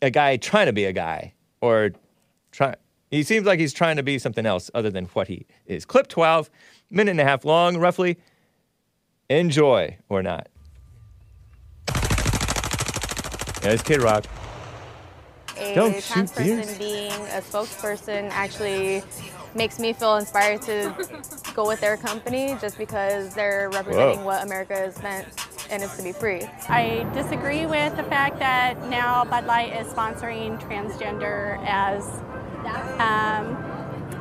a guy trying to be a guy or try. He seems like he's trying to be something else other than what he is. Clip 12, minute and a half long, roughly. Enjoy or not. Yeah, it's Kid Rock. a Don't trans shoot person deers. being a spokesperson actually makes me feel inspired to go with their company just because they're representing Whoa. what America is meant and it's to be free. I disagree with the fact that now Bud Light is sponsoring transgender as um,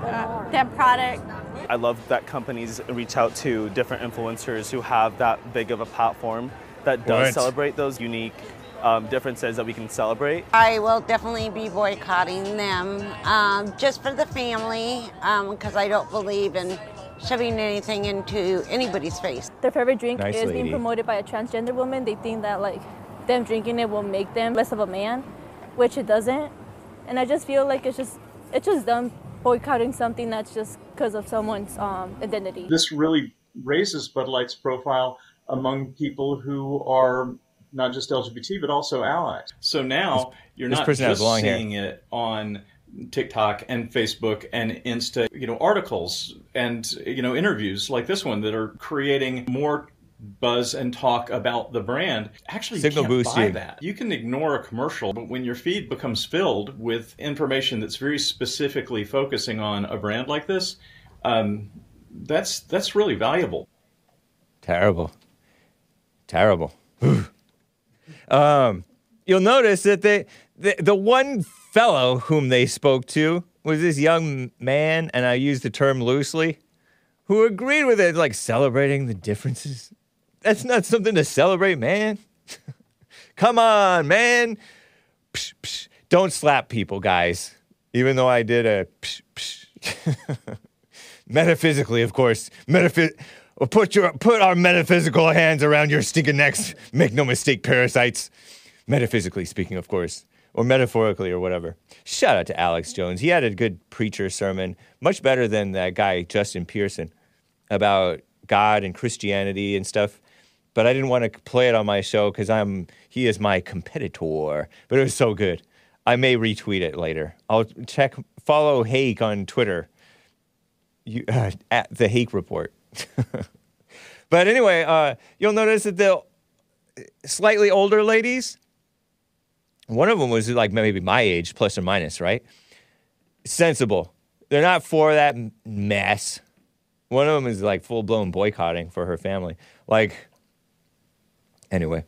uh, that product. I love that companies reach out to different influencers who have that big of a platform that does Right. celebrate those unique um, differences that we can celebrate. I will definitely be boycotting them um, just for the family because I don't believe in shoving anything into anybody's face. Their favorite drink Nice is lady. being promoted by a transgender woman. They think that like them drinking it will make them less of a man, which it doesn't. And I just feel like it's just it's just them boycotting something that's just because of someone's um, identity. This really raises Bud Light's profile among people who are not just LGBT but also allies. So now you're this not just long hair. seeing it on TikTok and Facebook and Insta, you know, articles and you know interviews like this one that are creating more buzz and talk about the brand. Actually, Signal you can't buy that. You can ignore a commercial, but when your feed becomes filled with information that's very specifically focusing on a brand like this, um, that's that's really valuable. Terrible. Terrible. um, you'll notice that they, the, the one fellow whom they spoke to was this young man, and I use the term loosely, who agreed with it, like celebrating the differences. That's not something to celebrate, man. Come on, man. Psh, psh. Don't slap people, guys. Even though I did a psh, metaphysically, of course. Metaphys- put your put our metaphysical hands around your stinking necks. Make no mistake, parasites. Metaphysically speaking, of course, or metaphorically, or whatever. Shout out to Alex Jones. He had a good preacher sermon, much better than that guy Justin Pearson about God and Christianity and stuff. But I didn't want to play it on my show because I'm he is my competitor. But it was so good. I may retweet it later. I'll check follow Hake on Twitter. You, uh, at the Hake Report. but anyway, uh, you'll notice that the slightly older ladies, one of them was like maybe my age, plus or minus, right? Sensible. They're not for that mess. One of them is like full blown boycotting for her family. Like, anyway,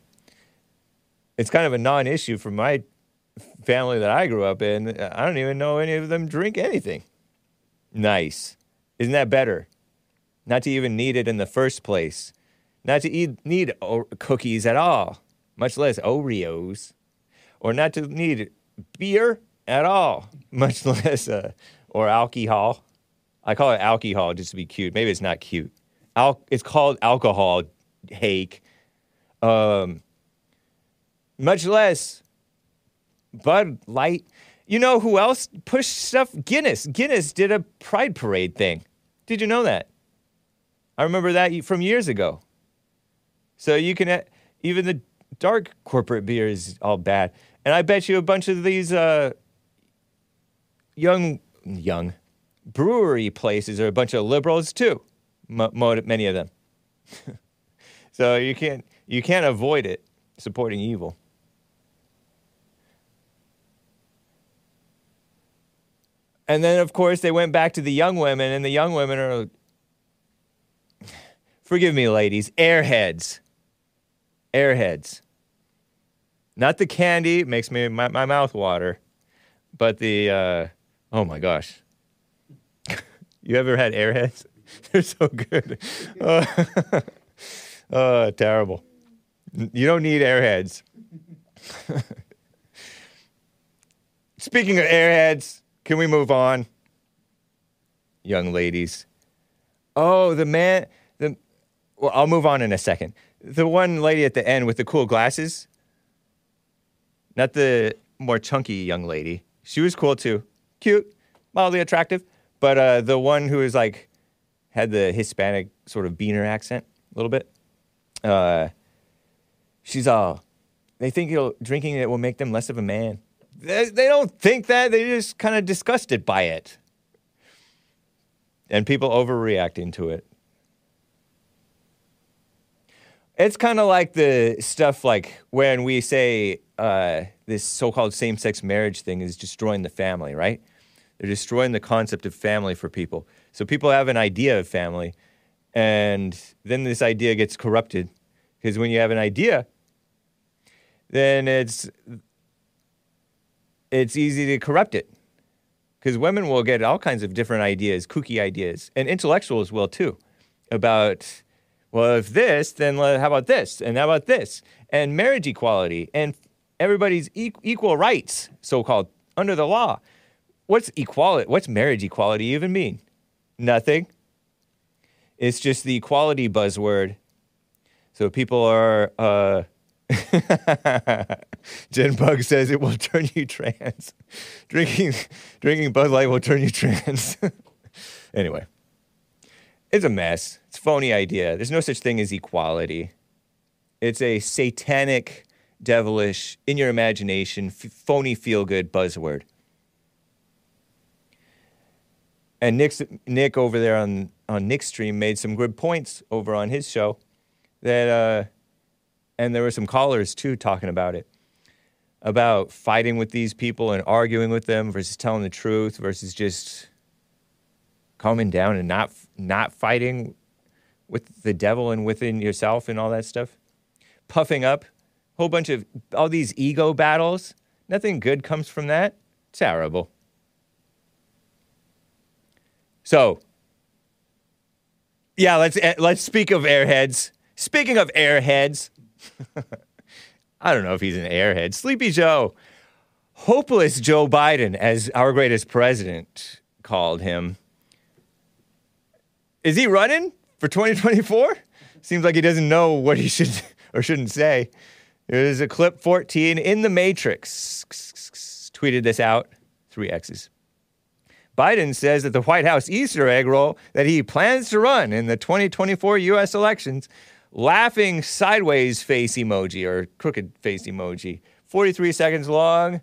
it's kind of a non issue for my family that I grew up in. I don't even know any of them drink anything. Nice. Isn't that better? Not to even need it in the first place. Not to eat, need o- cookies at all, much less Oreos. Or not to need beer at all, much less uh, or alcohol. I call it alcohol just to be cute. Maybe it's not cute. Al- it's called alcohol, hake. Um, much less Bud Light. You know who else pushed stuff? Guinness. Guinness did a pride parade thing. Did you know that? I remember that from years ago. So you can, uh, even the dark corporate beer is all bad. And I bet you a bunch of these uh, young, young brewery places are a bunch of liberals too. M- many of them. so you can't, you can't avoid it. supporting evil. And then, of course, they went back to the young women, and the young women are, forgive me, ladies, airheads. Airheads. Not the candy, makes me my, my mouth water, but the, uh, oh my gosh. you ever had airheads? They're so good. Oh, oh, terrible. You don't need airheads. Speaking of airheads, can we move on? Young ladies. Oh, the man, the, well, I'll move on in a second. The one lady at the end with the cool glasses, not the more chunky young lady. She was cool too. Cute, mildly attractive. But uh, the one who was like, had the Hispanic sort of beaner accent a little bit. Uh, she's all, they think drinking it will make them less of a man. They, they don't think that. They're just kind of disgusted by it. And people overreacting to it. It's kind of like the stuff like when we say uh, this so called same sex marriage thing is destroying the family, right? They're destroying the concept of family for people. So people have an idea of family, and then this idea gets corrupted. Because when you have an idea, then it's it's easy to corrupt it. Because women will get all kinds of different ideas, kooky ideas, and intellectuals will too, about well, if this, then how about this, and how about this, and marriage equality, and everybody's e- equal rights, so called, under the law. What's equality? What's marriage equality even mean? Nothing. It's just the equality buzzword. So people are. Uh, Jen Bug says it will turn you trans. drinking, drinking Bud Light will turn you trans. anyway, it's a mess. It's a phony idea. There's no such thing as equality. It's a satanic, devilish, in your imagination, f- phony feel good buzzword. And Nick's, Nick over there on, on Nick's stream made some good points over on his show that, uh, and there were some callers too talking about it about fighting with these people and arguing with them versus telling the truth versus just calming down and not not fighting with the devil and within yourself and all that stuff. Puffing up whole bunch of all these ego battles. Nothing good comes from that. Terrible. So yeah let's eh, let's speak of airheads. Speaking of airheads I don't know if he's an airhead. Sleepy Joe. Hopeless Joe Biden, as our greatest president called him. Is he running for 2024? Seems like he doesn't know what he should or shouldn't say. There's a clip 14 in the Matrix. Tweeted this out, three X's. Biden says that the White House Easter egg roll that he plans to run in the 2024 U.S. elections laughing sideways face emoji or crooked face emoji. 43 seconds long.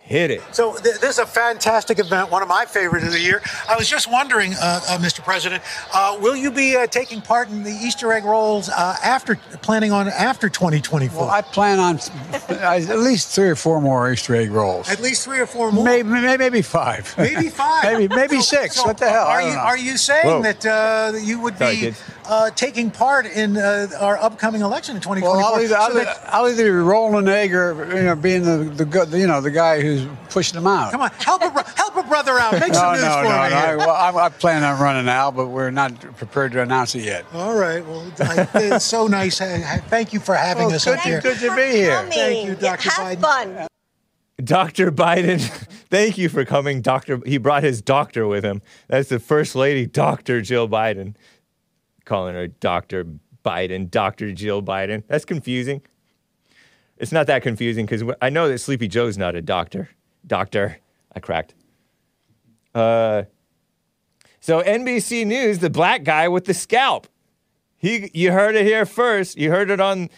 Hit it. So th- this is a fantastic event, one of my favorite of the year. I was just wondering, uh, uh, Mr. President, uh, will you be uh, taking part in the Easter egg rolls uh, after planning on after 2024? Well, I plan on at least three or four more Easter egg rolls. At least three or four more. Maybe, maybe five. Maybe five. maybe maybe So- six. so what the hell? Are you know. are you saying Whoa. that uh, you would Sorry, be uh, taking part in uh, our upcoming election in 2024? Well, I'll either, I'll, that- I'll either be rolling an egg or you know being the, the gu- you know the guy who's pushing them out. come on, help a bro- help a brother out. Make no, some news no, for no, me. no. I, well, I, I plan on running now, but we're not prepared to announce it yet. All right. Well, I, it's so nice. Thank you for having Well, us good up here. good to be here. Thank you, Dr. Have Biden. fun. Dr. Biden, thank you for coming. Doctor, he brought his doctor with him. That's the first lady, Dr. Jill Biden. Calling her Dr. Biden, Dr. Jill Biden. That's confusing. It's not that confusing because I know that Sleepy Joe's not a doctor. Doctor, I cracked. Uh, so NBC News, the black guy with the scalp. He, you heard it here first. You heard it on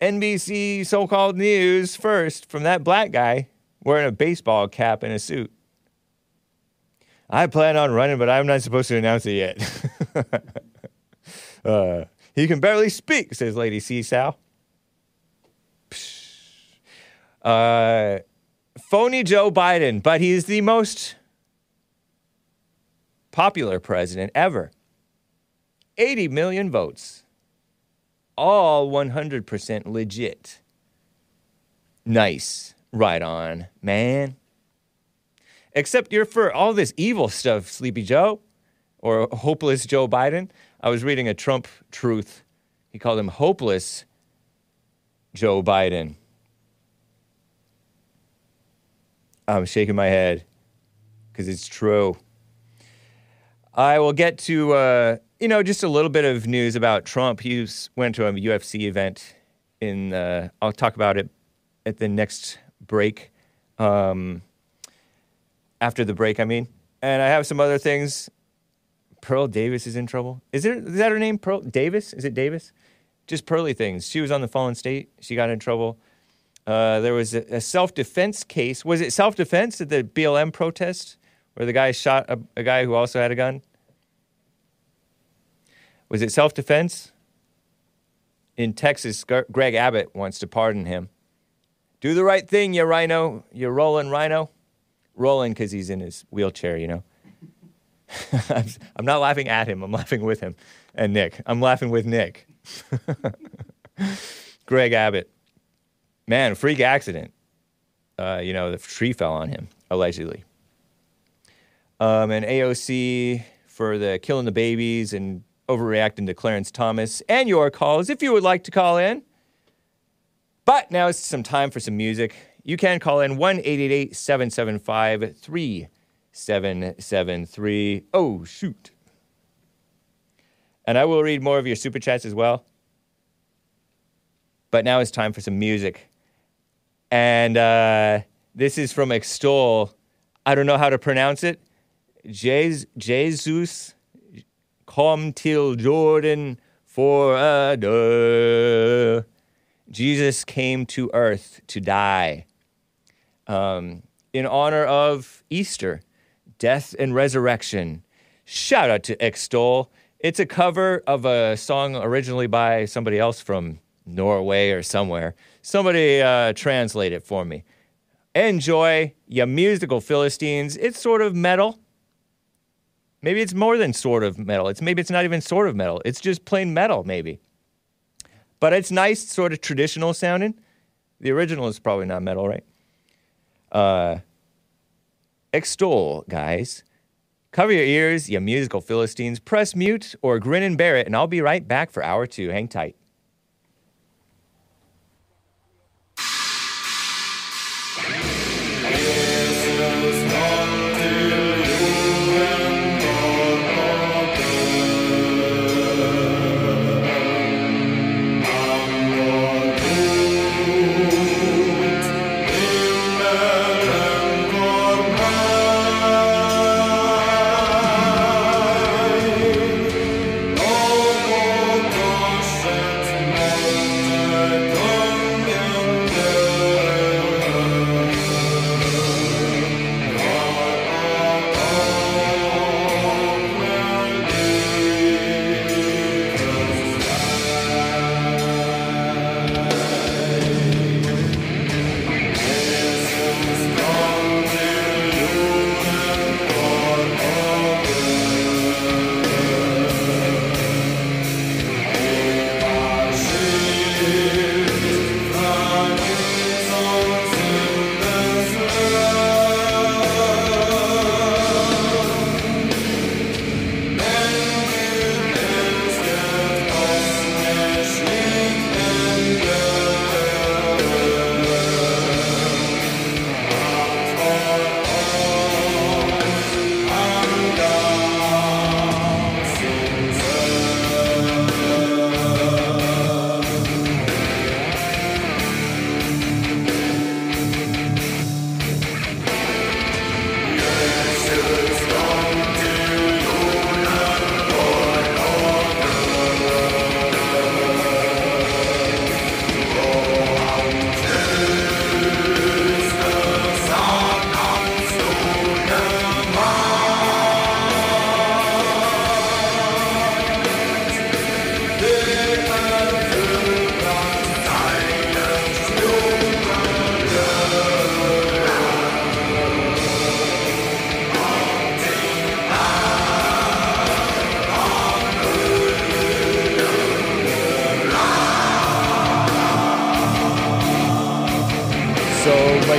NBC so-called news first from that black guy wearing a baseball cap and a suit. I plan on running, but I'm not supposed to announce it yet. uh, he can barely speak, says Lady Seesaw. Psh. Uh, phony Joe Biden, but he's the most popular president ever. 80 million votes. All 100% legit. Nice. Right on, man. Except you're for all this evil stuff, Sleepy Joe or hopeless Joe Biden. I was reading a Trump truth. He called him hopeless Joe Biden. I'm shaking my head because it's true. I will get to, uh, you know, just a little bit of news about Trump. He went to a UFC event in, uh, I'll talk about it at the next break. Um, after the break, I mean. And I have some other things. Pearl Davis is in trouble. Is, it, is that her name? Pearl Davis? Is it Davis? Just pearly things. She was on the fallen state. She got in trouble. Uh, there was a, a self defense case. Was it self defense at the BLM protest where the guy shot a, a guy who also had a gun? Was it self defense? In Texas, Greg Abbott wants to pardon him. Do the right thing, you rhino. You rolling rhino. Rolling because he's in his wheelchair, you know. I'm not laughing at him. I'm laughing with him and Nick. I'm laughing with Nick. Greg Abbott. Man, freak accident. Uh, you know, the tree fell on him, allegedly. Um, and AOC for the killing the babies and overreacting to Clarence Thomas and your calls if you would like to call in. But now it's some time for some music. You can call in 1 775 3773. Oh, shoot. And I will read more of your super chats as well. But now it's time for some music. And uh, this is from Extol. I don't know how to pronounce it. Jes- Jesus, come till Jordan for a. Jesus came to earth to die um, in honor of Easter, death and resurrection. Shout out to Extol. It's a cover of a song originally by somebody else from Norway or somewhere. Somebody uh, translate it for me. Enjoy, you musical Philistines. It's sort of metal. Maybe it's more than sort of metal. It's maybe it's not even sort of metal. It's just plain metal, maybe. But it's nice, sort of traditional sounding. The original is probably not metal, right? Uh, extol, guys. Cover your ears, you musical Philistines. Press mute or grin and bear it, and I'll be right back for hour two. Hang tight.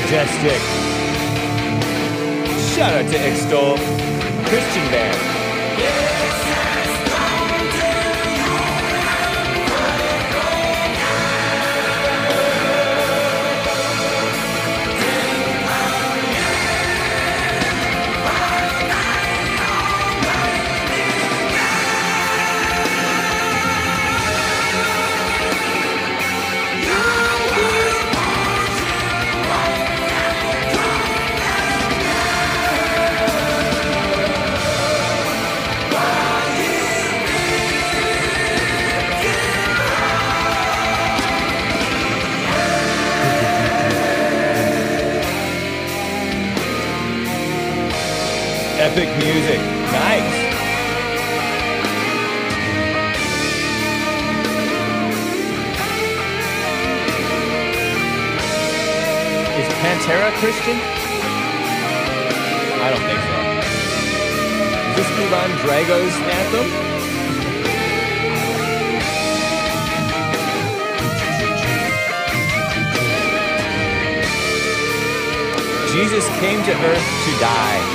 Majestic. Shout out to Extol Christian Band. Pantera Christian? I don't think so. Is this Ivan Drago's anthem? Jesus came to earth to die.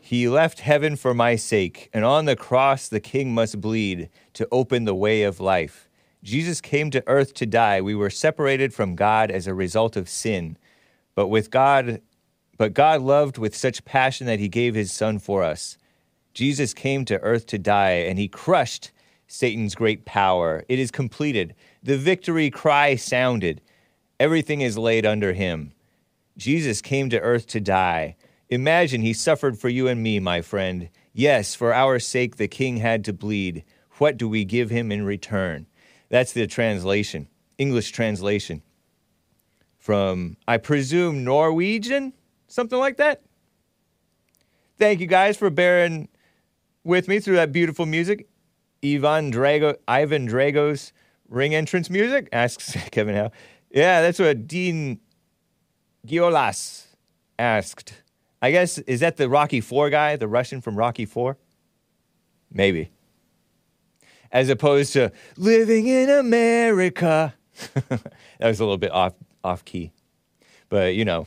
He left heaven for my sake, and on the cross the king must bleed to open the way of life. Jesus came to earth to die. We were separated from God as a result of sin. But with God but God loved with such passion that he gave his son for us. Jesus came to earth to die, and he crushed Satan's great power. It is completed. The victory cry sounded. Everything is laid under him. Jesus came to earth to die. Imagine he suffered for you and me, my friend. Yes, for our sake the king had to bleed. What do we give him in return? That's the translation, English translation from, I presume, Norwegian, something like that. Thank you guys for bearing with me through that beautiful music. Ivan Drago, Ivan Drago's ring entrance music? Asks Kevin Howe. Yeah, that's what Dean Giolas asked. I guess, is that the Rocky Four guy, the Russian from Rocky Four? Maybe. As opposed to living in America. that was a little bit off off key. But you know,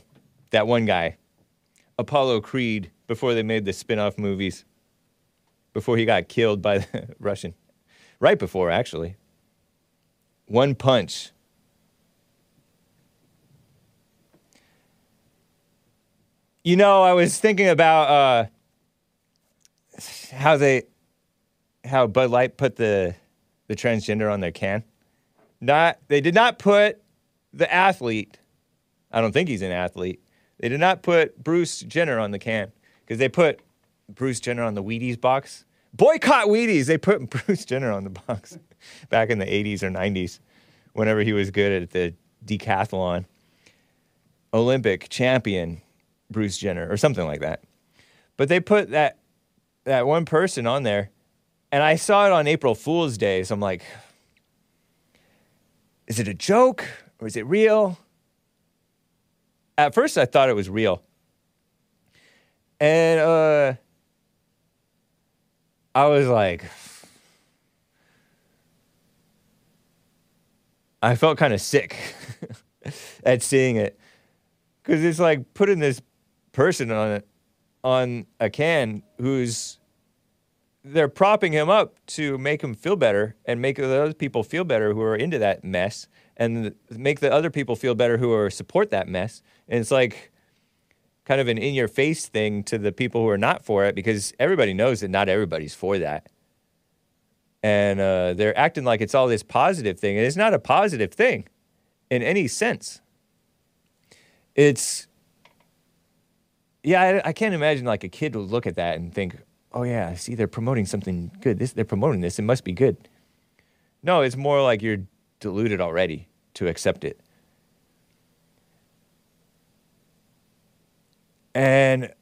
that one guy, Apollo Creed, before they made the spin-off movies, before he got killed by the Russian. Right before, actually. One punch. You know, I was thinking about uh, how they, how Bud Light put the the transgender on their can. Not they did not put the athlete. I don't think he's an athlete. They did not put Bruce Jenner on the can because they put Bruce Jenner on the Wheaties box. Boycott Wheaties. They put Bruce Jenner on the box back in the 80s or 90s whenever he was good at the decathlon. Olympic champion Bruce Jenner or something like that. But they put that that one person on there and I saw it on April Fool's Day, so I'm like is it a joke or is it real? At first I thought it was real. And uh I was like I felt kind of sick at seeing it because it's like putting this person on on a can who's they're propping him up to make him feel better and make the other people feel better who are into that mess and make the other people feel better who are support that mess. And it's like kind of an in your face thing to the people who are not for it because everybody knows that not everybody's for that. And uh, they're acting like it's all this positive thing and it's not a positive thing in any sense. It's yeah I, I can't imagine like a kid would look at that and think oh yeah see they're promoting something good. This they're promoting this. It must be good. No it's more like you're deluded already to accept it. And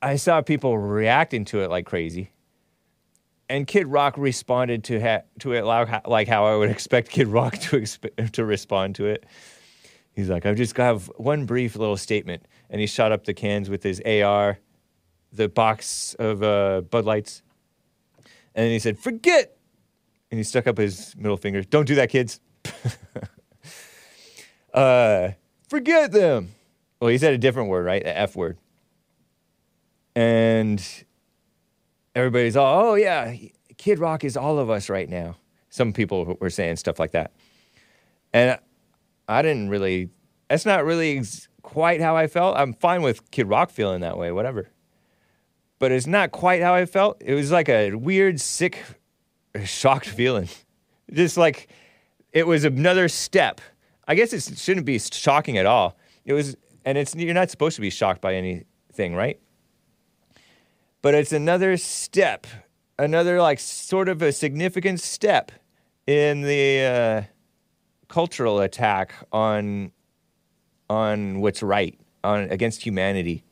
i saw people reacting to it like crazy. And Kid Rock responded to ha- to it like, how I would expect Kid Rock to exp- to respond to it. He's like, I just have one brief little statement, and he shot up the cans with his AR, the box of uh, Bud Lights, and he said, "Forget And he stuck up his middle finger. Don't do that, kids. uh, forget them. Well, he said a different word, right? The F word. And everybody's all, oh, yeah, Kid Rock is all of us right now. Some people were saying stuff like that. And I didn't really, that's not really ex- quite how I felt. I'm fine with Kid Rock feeling that way, whatever. But it's not quite how I felt. It was like a weird, sick, shocked feeling. Just like it was another step. I guess it shouldn't be shocking at all. It was, and it's you're not supposed to be shocked by anything, right? But it's another step, another like sort of a significant step in the uh, cultural attack on on what's right, on against humanity.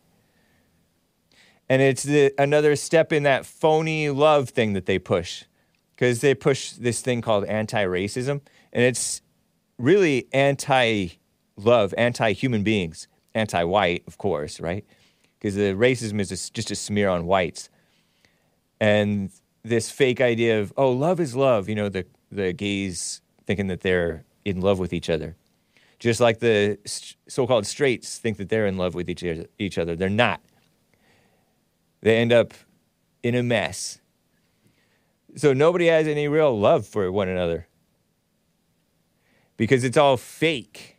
And it's the, another step in that phony love thing that they push because they push this thing called anti racism, and it's really anti love, anti human beings, anti white, of course, right? Because the racism is just a smear on whites. And this fake idea of, oh, love is love, you know, the, the gays thinking that they're in love with each other. Just like the so called straights think that they're in love with each other. They're not. They end up in a mess so nobody has any real love for one another because it's all fake.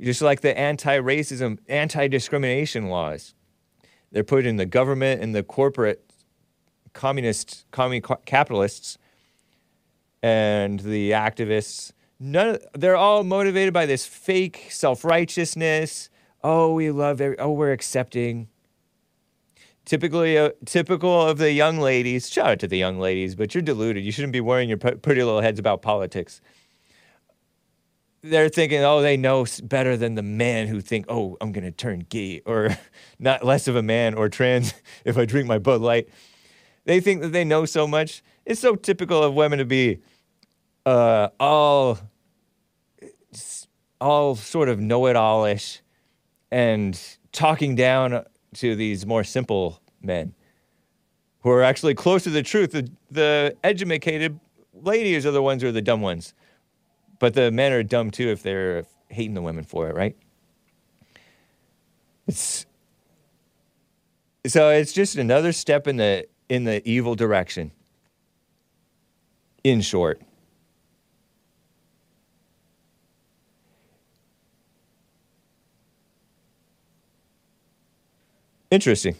Just like the anti racism, anti discrimination laws. They're put in the government and the corporate communist, capitalists and the activists. None, they're all motivated by this fake self righteousness. Oh, we love, every, oh, we're accepting typically uh, typical of the young ladies. Shout out to the young ladies, but you're deluded. You shouldn't be worrying your pretty little heads about politics. They're thinking, oh, they know better than the men who think, oh, I'm going to turn gay or not less of a man or trans if I drink my Bud Light. They think that they know so much. It's so typical of women to be uh, all, all sort of know-it-all-ish and talking down to these more simple men who are actually close to the truth. The, the educated ladies are the ones who are the dumb ones. But the men are dumb too if they're hating the women for it, right? It's so it's just another step in the in the evil direction. In short. Interesting.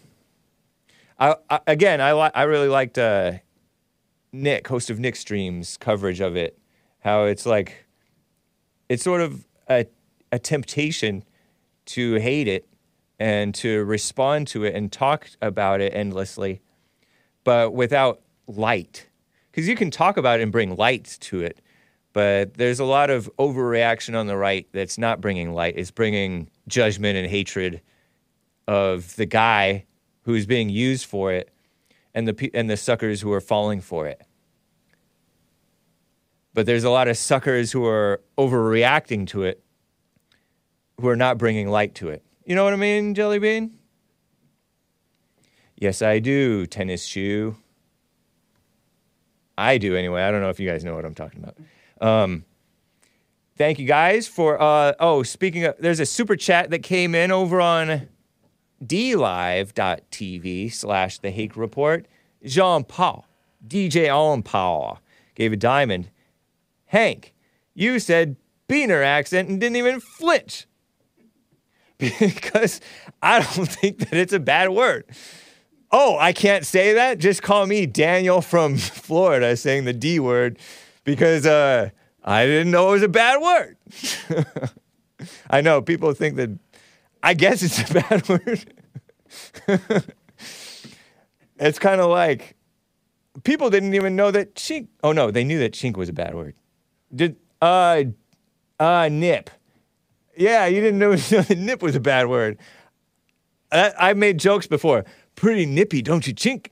I, I again, I li- I really liked uh, Nick, host of Nick Streams, coverage of it. How it's like, it's sort of a a temptation to hate it and to respond to it and talk about it endlessly, but without light. Because you can talk about it and bring light to it, but there's a lot of overreaction on the right that's not bringing light. It's bringing judgment and hatred of the guy who's being used for it and the and the suckers who are falling for it. But there's a lot of suckers who are overreacting to it who are not bringing light to it. You know what I mean, Jelly Bean? Yes, I do, tennis shoe. I do anyway. I don't know if you guys know what I'm talking about. Um, thank you guys for. Uh, oh, speaking of, there's a super chat that came in over on dlive.tv slash the Hake Report, Jean Paul, DJ Alan Paul, gave a diamond. Hank, you said Beaner accent and didn't even flinch. Because I don't think that it's a bad word. Oh, I can't say that? Just call me Daniel from Florida saying the D word because uh, I didn't know it was a bad word. I know people think that I guess it's a bad word. it's kind of like people didn't even know that chink. Oh no, they knew that chink was a bad word. Did uh uh nip? Yeah, you didn't know that nip was a bad word. I've made jokes before. Pretty nippy, don't you chink?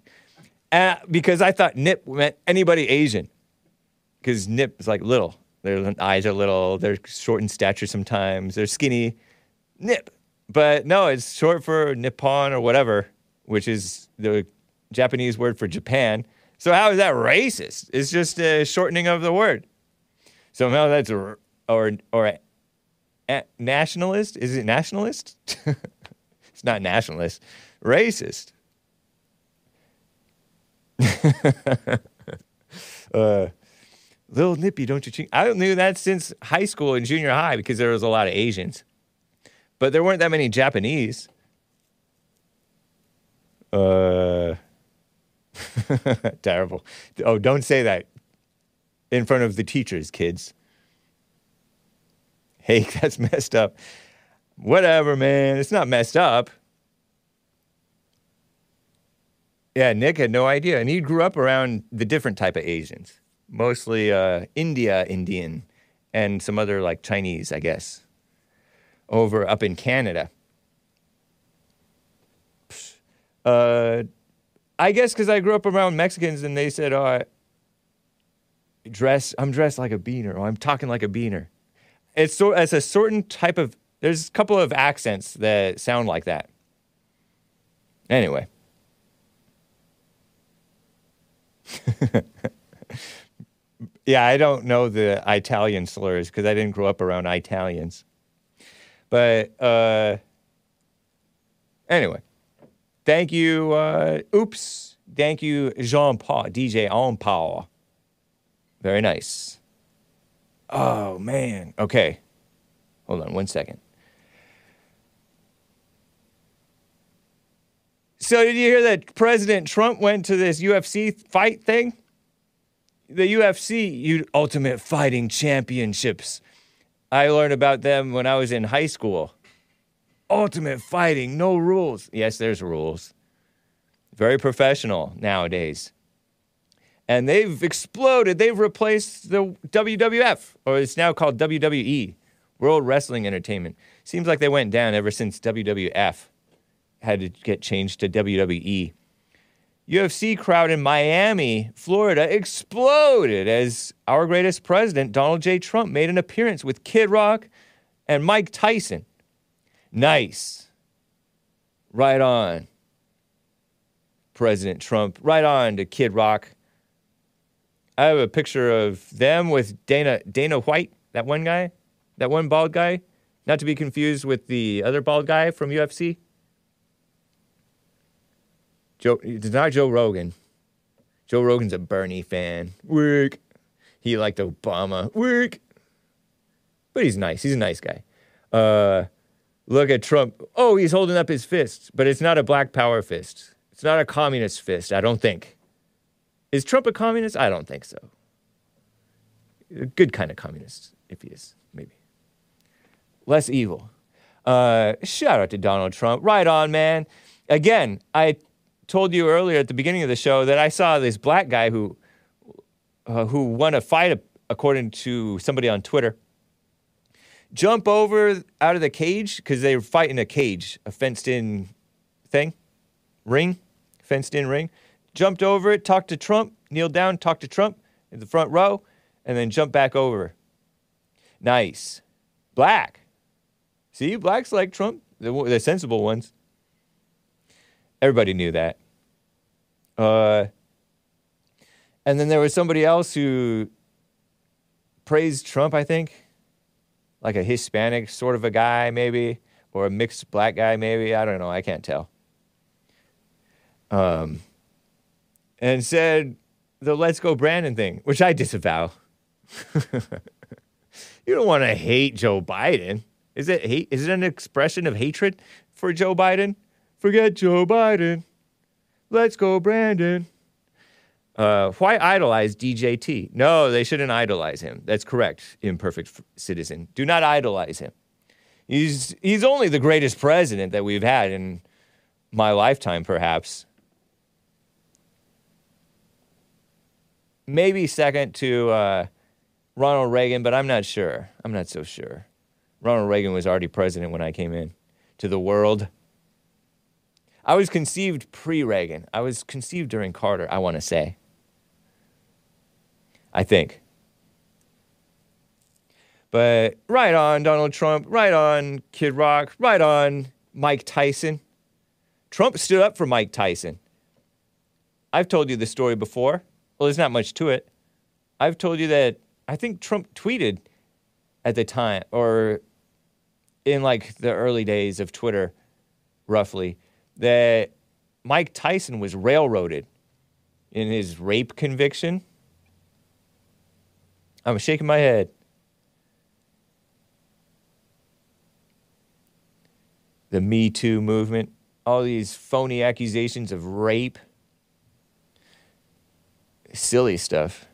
Uh, because I thought nip meant anybody Asian. Because nip is like little. Their eyes are little. They're short in stature sometimes. They're skinny. Nip. But no, it's short for Nippon or whatever, which is the Japanese word for Japan. So how is that racist? It's just a shortening of the word. So Somehow that's a, or or a, a nationalist. Is it nationalist? it's not nationalist. Racist. uh, little nippy, don't you think? I knew that since high school and junior high because there was a lot of Asians, but there weren't that many Japanese. Uh, terrible. Oh, don't say that in front of the teachers, kids. Hey, that's messed up. Whatever, man. It's not messed up. Yeah, Nick had no idea. And he grew up around the different type of Asians, mostly uh, India, Indian, and some other like Chinese, I guess, over up in Canada. Uh, I guess because I grew up around Mexicans and they said, oh, I dress, I'm dressed like a beaner or I'm talking like a beaner. It's, so, it's a certain type of, there's a couple of accents that sound like that. Anyway. yeah, I don't know the Italian slurs because I didn't grow up around Italians. But uh, anyway, thank you. Uh, oops. Thank you, Jean Paul, DJ On Paul. Very nice. Oh, man. Okay. Hold on one second. So, did you hear that President Trump went to this UFC fight thing? The UFC, Ultimate Fighting Championships. I learned about them when I was in high school. Ultimate Fighting, no rules. Yes, there's rules. Very professional nowadays. And they've exploded. They've replaced the WWF, or it's now called WWE, World Wrestling Entertainment. Seems like they went down ever since WWF had to get changed to WWE. UFC crowd in Miami, Florida exploded as our greatest president, Donald J. Trump, made an appearance with Kid Rock and Mike Tyson. Nice. Right on. President Trump. Right on to Kid Rock. I have a picture of them with Dana Dana White, that one guy, that one bald guy, not to be confused with the other bald guy from UFC. Joe, it's not Joe Rogan. Joe Rogan's a Bernie fan. Work. He liked Obama. Work. But he's nice. He's a nice guy. Uh, look at Trump. Oh, he's holding up his fist, but it's not a black power fist. It's not a communist fist, I don't think. Is Trump a communist? I don't think so. A good kind of communist, if he is, maybe. Less evil. Uh, shout out to Donald Trump. Right on, man. Again, I told you earlier at the beginning of the show that I saw this black guy who uh, who won a fight according to somebody on Twitter jump over out of the cage because they were fighting a cage, a fenced in thing, ring, fenced in ring. Jumped over it, talked to Trump, kneeled down, talked to Trump in the front row, and then jumped back over. Nice. Black. See, blacks like Trump, the, the sensible ones. Everybody knew that. Uh, and then there was somebody else who praised Trump, I think, like a Hispanic sort of a guy, maybe, or a mixed black guy, maybe. I don't know. I can't tell. Um, and said the "Let's Go Brandon" thing, which I disavow. you don't want to hate Joe Biden. Is it hate? Is it an expression of hatred for Joe Biden? Forget Joe Biden. Let's go, Brandon. Uh, why idolize DJT? No, they shouldn't idolize him. That's correct, imperfect f- citizen. Do not idolize him. He's, he's only the greatest president that we've had in my lifetime, perhaps. Maybe second to uh, Ronald Reagan, but I'm not sure. I'm not so sure. Ronald Reagan was already president when I came in to the world. I was conceived pre Reagan. I was conceived during Carter, I want to say. I think. But right on Donald Trump, right on Kid Rock, right on Mike Tyson. Trump stood up for Mike Tyson. I've told you the story before. Well, there's not much to it. I've told you that I think Trump tweeted at the time, or in like the early days of Twitter, roughly, that Mike Tyson was railroaded in his rape conviction. I'm shaking my head. The Me Too movement, all these phony accusations of rape, silly stuff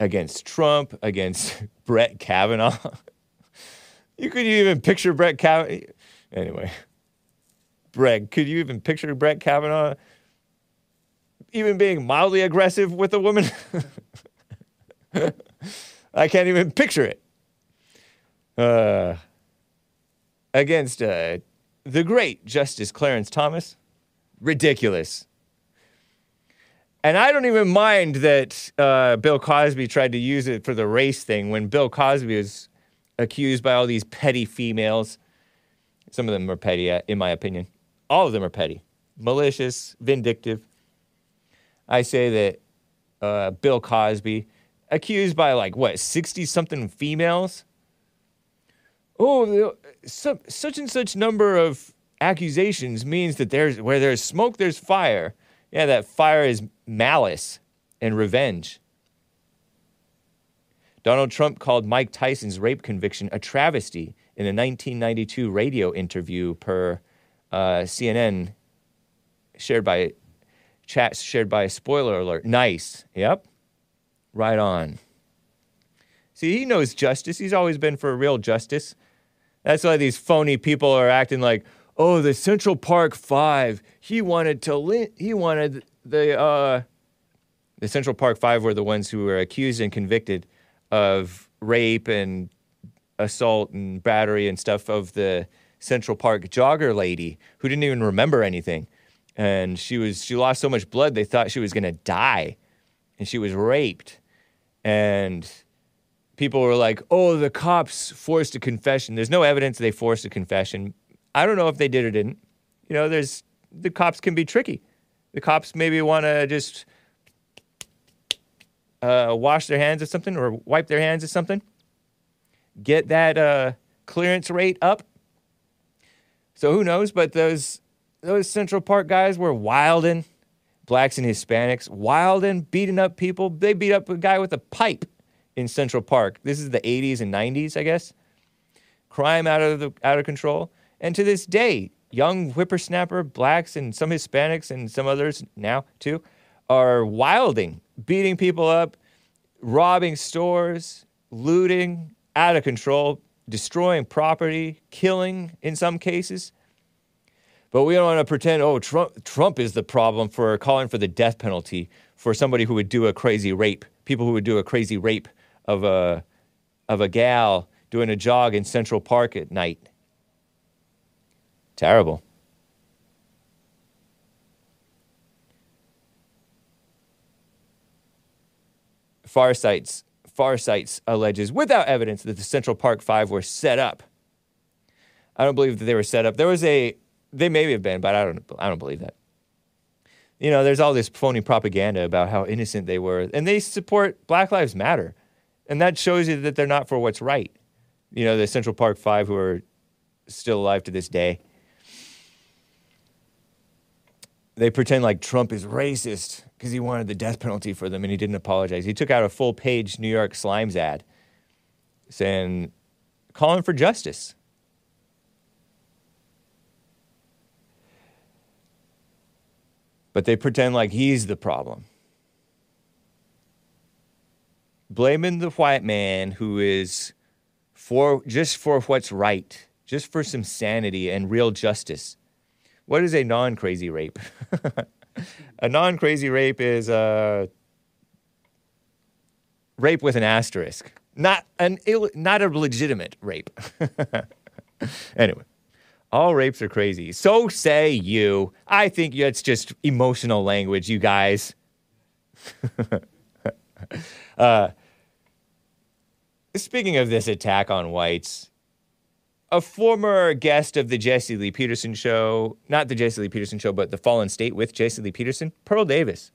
against Trump, against Brett Kavanaugh. you could even picture Brett Kavanaugh. Anyway, Brett, could you even picture Brett Kavanaugh even being mildly aggressive with a woman? I can't even picture it. Uh, against uh, the great Justice Clarence Thomas. Ridiculous. And I don't even mind that uh, Bill Cosby tried to use it for the race thing when Bill Cosby was accused by all these petty females. Some of them are petty, uh, in my opinion. All of them are petty, malicious, vindictive. I say that uh, Bill Cosby, accused by like what, 60 something females? Oh, su- such and such number of accusations means that there's where there's smoke, there's fire. Yeah, that fire is malice and revenge. Donald Trump called Mike Tyson's rape conviction a travesty in a 1992 radio interview per uh, CNN shared by chats shared by spoiler alert. Nice. Yep. Right on. See, he knows justice. He's always been for real justice. That's why these phony people are acting like, oh, the Central Park Five. He wanted to. Li- he wanted the uh, the Central Park Five were the ones who were accused and convicted of rape and assault and battery and stuff of the Central Park jogger lady who didn't even remember anything, and she was she lost so much blood they thought she was going to die, and she was raped, and people were like, "Oh, the cops forced a confession." There's no evidence they forced a confession. I don't know if they did or didn't. You know, there's the cops can be tricky. The cops maybe want to just uh, wash their hands of something or wipe their hands of something. Get that uh, clearance rate up. So who knows? But those those Central Park guys were wilding, blacks and Hispanics, wilding, beating up people. They beat up a guy with a pipe in Central Park. This is the 80s and 90s, I guess. Crime out of the out of control. And to this day, young whippersnapper blacks and some Hispanics and some others now too are wilding, beating people up, robbing stores, looting, out of control, destroying property, killing in some cases. But we don't want to pretend, oh, Trump, Trump is the problem for calling for the death penalty for somebody who would do a crazy rape, people who would do a crazy rape of a, of a gal doing a jog in Central Park at night. Terrible. Farsights, Farsights alleges without evidence that the Central Park Five were set up. I don't believe that they were set up. There was a, they may have been, but I don't, I don't believe that. You know, there's all this phony propaganda about how innocent they were, and they support Black Lives Matter, and that shows you that they're not for what's right. You know, the Central Park Five who are still alive to this day. They pretend like Trump is racist because he wanted the death penalty for them and he didn't apologize. He took out a full page New York Slimes ad saying, calling for justice. But they pretend like he's the problem. Blaming the white man who is for just for what's right, just for some sanity and real justice. What is a non crazy rape? a non crazy rape is a rape with an asterisk, not an Ill, not a legitimate rape. anyway, all rapes are crazy. So say you. I think it's just emotional language, you guys. uh, speaking of this attack on whites, a former guest of the Jesse Lee Peterson show, not the Jesse Lee Peterson show, but the Fallen State with Jesse Lee Peterson, Pearl Davis.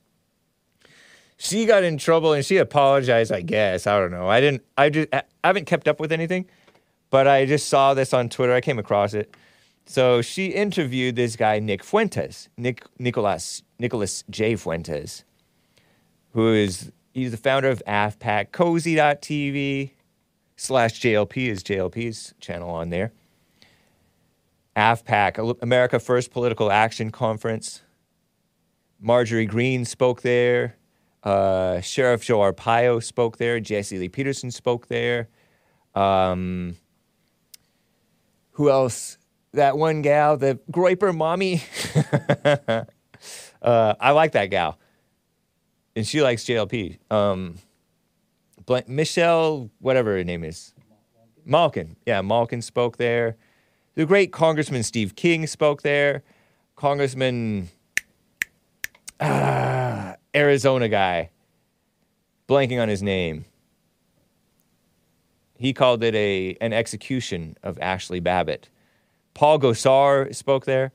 she got in trouble and she apologized. I guess I don't know. I didn't. I just I haven't kept up with anything, but I just saw this on Twitter. I came across it. So she interviewed this guy Nick Fuentes, Nick Nicholas J Fuentes, who is he's the founder of AFPAC, Cozy.tv slash JLP is JLP's channel on there. AFPAC, America First Political Action Conference. Marjorie Greene spoke there. Uh, Sheriff Joe Arpaio spoke there. Jesse Lee Peterson spoke there. Um, who else? That one gal, the Groyper mommy. uh, I like that gal. And she likes JLP. Um, Blank, Michelle, whatever her name is. Malkin. Yeah, Malkin spoke there. The great Congressman Steve King spoke there. Congressman, ah, Arizona guy, blanking on his name. He called it a an execution of Ashley Babbitt. Paul Gosar spoke there.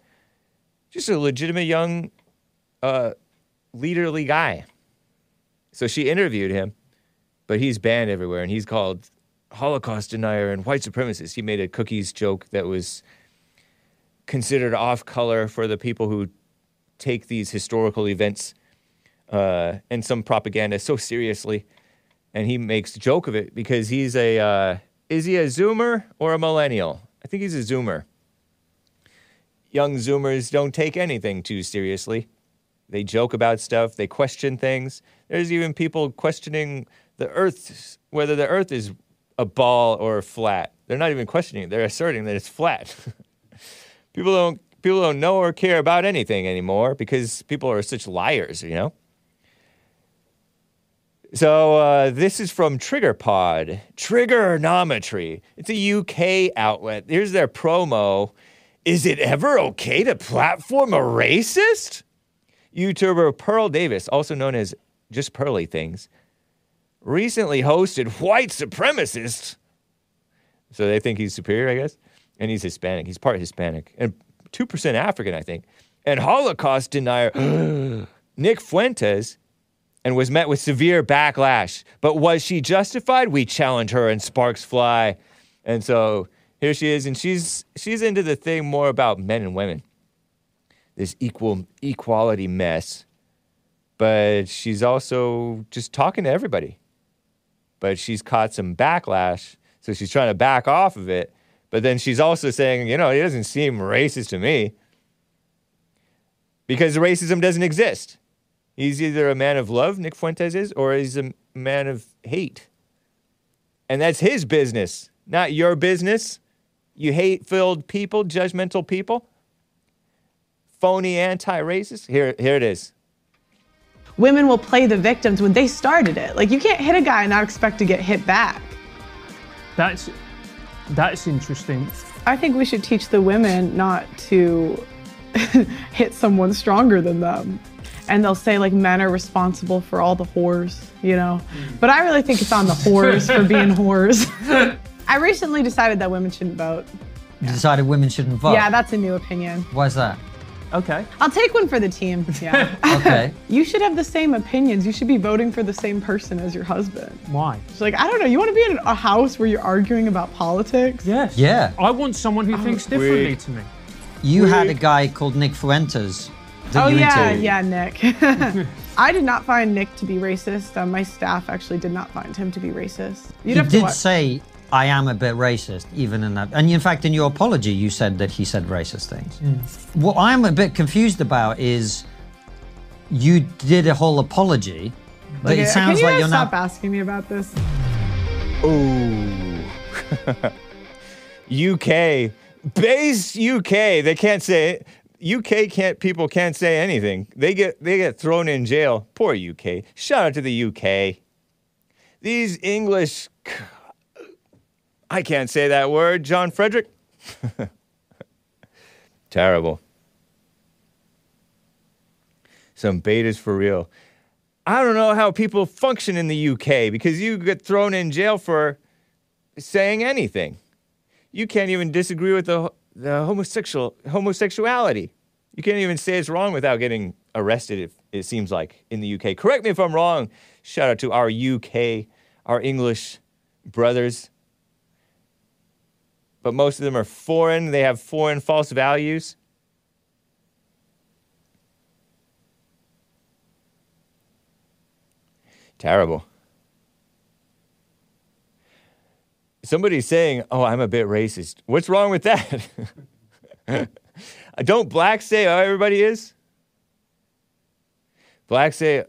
Just a legitimate young, uh, leaderly guy. So she interviewed him, but he's banned everywhere, and he's called Holocaust denier and white supremacist. He made a cookies joke that was considered off color for the people who take these historical events uh, and some propaganda so seriously. And he makes a joke of it because he's a, uh, is he a Zoomer or a millennial? I think he's a Zoomer. Young Zoomers don't take anything too seriously. They joke about stuff, they question things. There's even people questioning the Earth, whether the Earth is a ball or flat. They're not even questioning it. They're asserting that it's flat. people don't people don't know or care about anything anymore because people are such liars, you know. So uh, this is from TriggerPod, Triggernometry. It's a UK outlet. Here's their promo. Is it ever okay to platform a racist? YouTuber Pearl Davis, also known as just Pearly Things, recently hosted white supremacists. So they think he's superior, I guess. And he's Hispanic. He's part Hispanic and 2% African, I think. And Holocaust denier Nick Fuentes and was met with severe backlash. But was she justified? We challenge her and sparks fly. And so here she is, and she's she's into the thing more about men and women. This equal equality mess. But she's also just talking to everybody but she's caught some backlash. So she's trying to back off of it. But then she's also saying, you know, it doesn't seem racist to me because racism doesn't exist. He's either a man of love, Nick Fuentes is, or he's a man of hate. And that's his business, not your business. You hate filled people, judgmental people, phony anti racist. Here, here it is women will play the victims when they started it. Like you can't hit a guy and not expect to get hit back. That's that's interesting. I think we should teach the women not to hit someone stronger than them. And they'll say like men are responsible for all the whores, you know. Mm. But I really think it's on the whores for being whores. I recently decided that women shouldn't vote. You decided women shouldn't vote. Yeah, that's a new opinion. Why's that? Okay. I'll take one for the team. Yeah. Okay. you should have the same opinions. You should be voting for the same person as your husband. Why? It's like, I don't know. You want to be in a house where you're arguing about politics? Yes. Yeah. I want someone who thinks differently to me. You had a guy called Nick Fuentes oh, you yeah. interviewed. Yeah, Nick. I did not find Nick to be racist. Uh, my staff actually did not find him to be racist. You'd he have to did watch- say, I am a bit racist, even in that. And in fact, in your apology, you said that he said racist things. Mm. What I'm a bit confused about is you did a whole apology, but Okay, it sounds can you like you're stop not. asking me about this? Ooh. UK. Base UK. They can't say UK can't people can't say anything. They get they get thrown in jail. Poor UK. Shout out to the UK. These English I can't say that word, John Frederick. Terrible. Some betas for real. I don't know how people function in the UK because you get thrown in jail for saying anything. You can't even disagree with the, the homosexual homosexuality. You can't even say it's wrong without getting arrested if, it seems like, in the UK. Correct me if I'm wrong. Shout out to our UK, our English brothers. But most of them are foreign, they have foreign false values. Terrible. Somebody's saying, Oh, I'm a bit racist. What's wrong with that? Don't blacks say, Oh, everybody is? Blacks say,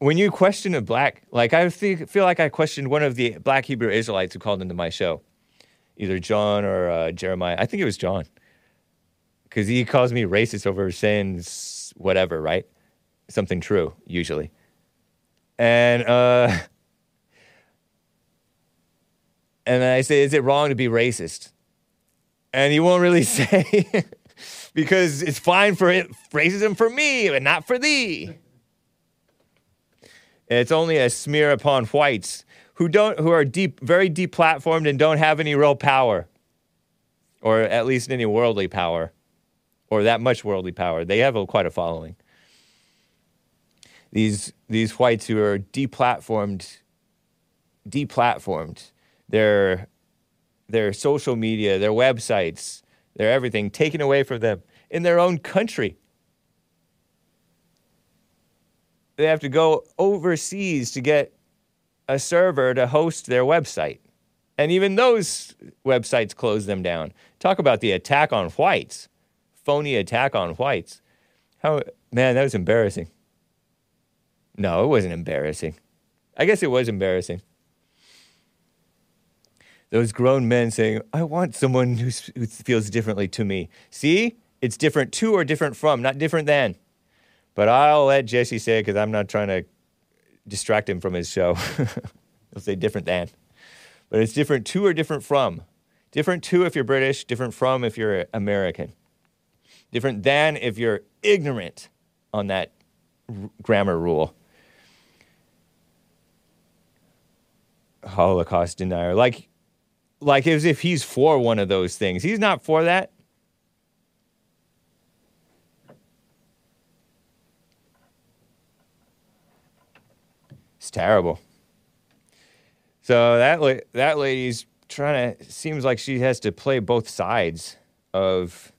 when you question a black, like I feel, feel like I questioned one of the black Hebrew Israelites who called into my show, either John or uh, Jeremiah. I think it was John, because he calls me racist over saying whatever, right? Something true, usually. And uh, and then I say, is it wrong to be racist? And he won't really say because it's fine for it, racism for me, but not for thee. It's only a smear upon whites who don't who are deep very deplatformed and don't have any real power. Or at least any worldly power. Or that much worldly power. They have a, quite a following. These these whites who are deplatformed deplatformed. Their their social media, their websites, their everything taken away from them in their own country. They have to go overseas to get a server to host their website. And even those websites closed them down. Talk about the attack on whites, phony attack on whites. How, man, that was embarrassing. No, it wasn't embarrassing. I guess it was embarrassing. Those grown men saying, I want someone who's, who feels differently to me. See, it's different to or different from, not different than. But I'll let Jesse say it because I'm not trying to distract him from his show. He'll say different than. But it's different to or different from. Different to if you're British, different from if you're American. Different than if you're ignorant on that r- grammar rule. Holocaust denier. Like, like as if he's for one of those things. He's not for that. It's terrible. So that la- that lady's trying to seems like she has to play both sides of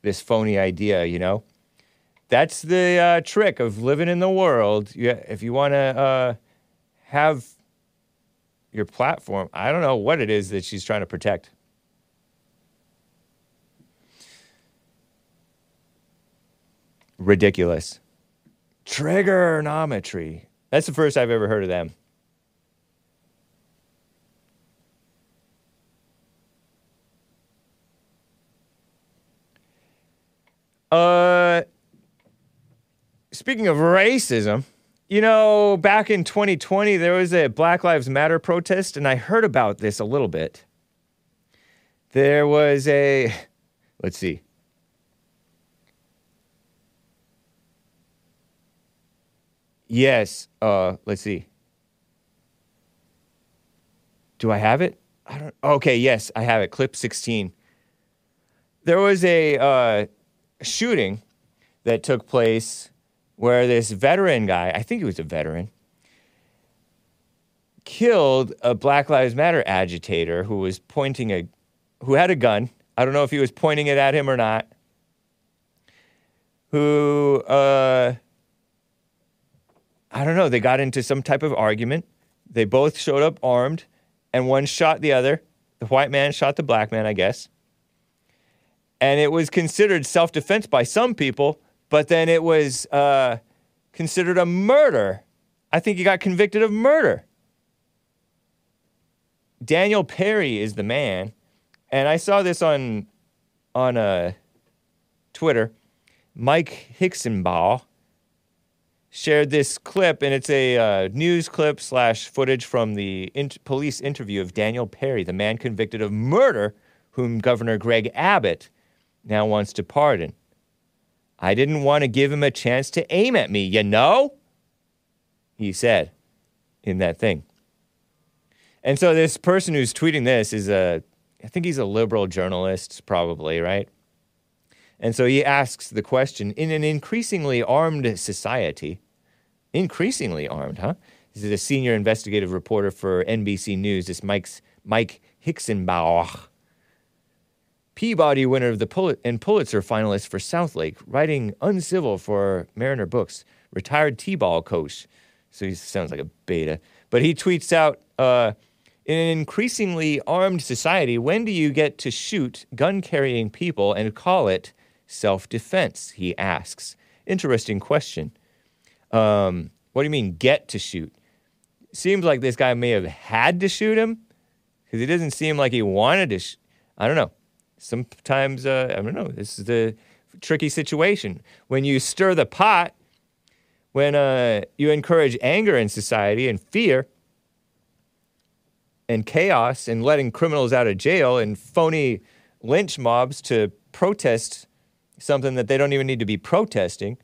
this phony idea, you know. That's the uh, trick of living in the world. You, if you want to uh, have your platform, I don't know what it is that she's trying to protect. Ridiculous. Trigonometry. That's the first I've ever heard of them. Uh, speaking of racism, you know, back in 2020, there was a Black Lives Matter protest, and I heard about this a little bit. There was a, let's see. Yes, uh, let's see. Do I have it? I don't. Okay, yes, I have it. Clip 16. There was a uh, shooting that took place where this veteran guy, I think he was a veteran, killed a Black Lives Matter agitator who was pointing a, who had a gun. I don't know if he was pointing it at him or not. Who, uh, I don't know, they got into some type of argument. They both showed up armed, and one shot the other. The white man shot the black man, I guess. And it was considered self defense by some people, but then it was uh, considered a murder. I think he got convicted of murder. Daniel Perry is the man, and I saw this on on uh, Twitter. Mike Hixenbaugh shared this clip, and it's a uh, news clip slash footage from the in- police interview of Daniel Perry, the man convicted of murder, whom Governor Greg Abbott now wants to pardon. I didn't want to give him a chance to aim at me, you know? He said in that thing. And so this person who's tweeting this is a, I think he's a liberal journalist, probably, right? And so he asks the question in an increasingly armed society, increasingly armed, huh? This is a senior investigative reporter for NBC News. This Mike's Mike Hixenbaugh. Peabody winner of the Pul- and Pulitzer finalist for Southlake, writing Uncivil for Mariner Books, retired T-ball coach. So he sounds like a beta. But he tweets out, uh, in an increasingly armed society, when do you get to shoot gun-carrying people and call it self-defense? He asks. Interesting question. Um, what do you mean get to shoot? Seems like this guy may have had to shoot him because he doesn't seem like he wanted to. Sh- I don't know. Sometimes uh, I don't know. This is the tricky situation when you stir the pot. When uh, you encourage anger in society and fear and chaos and letting criminals out of jail and phony lynch mobs to protest something that they don't even need to be protesting.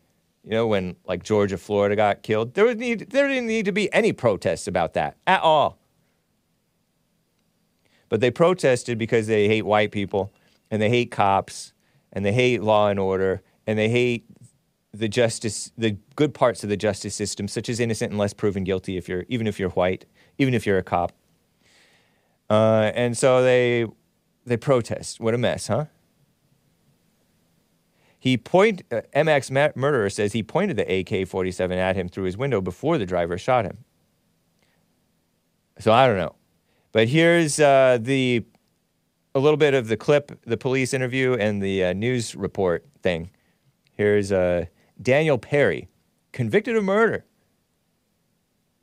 You know, when like Georgia, Florida got killed, there would need there didn't need to be any protests about that at all. But they protested because they hate white people and they hate cops and they hate law and order and they hate the justice the good parts of the justice system such as innocent unless proven guilty if you're even if you're white even if you're a cop uh, and so they they protest what a mess huh he point uh, mx murderer says he pointed the ak-47 at him through his window before the driver shot him so i don't know but here's uh, the a little bit of the clip, the police interview, and the uh, news report thing. Here's uh, Daniel Perry, convicted of murder.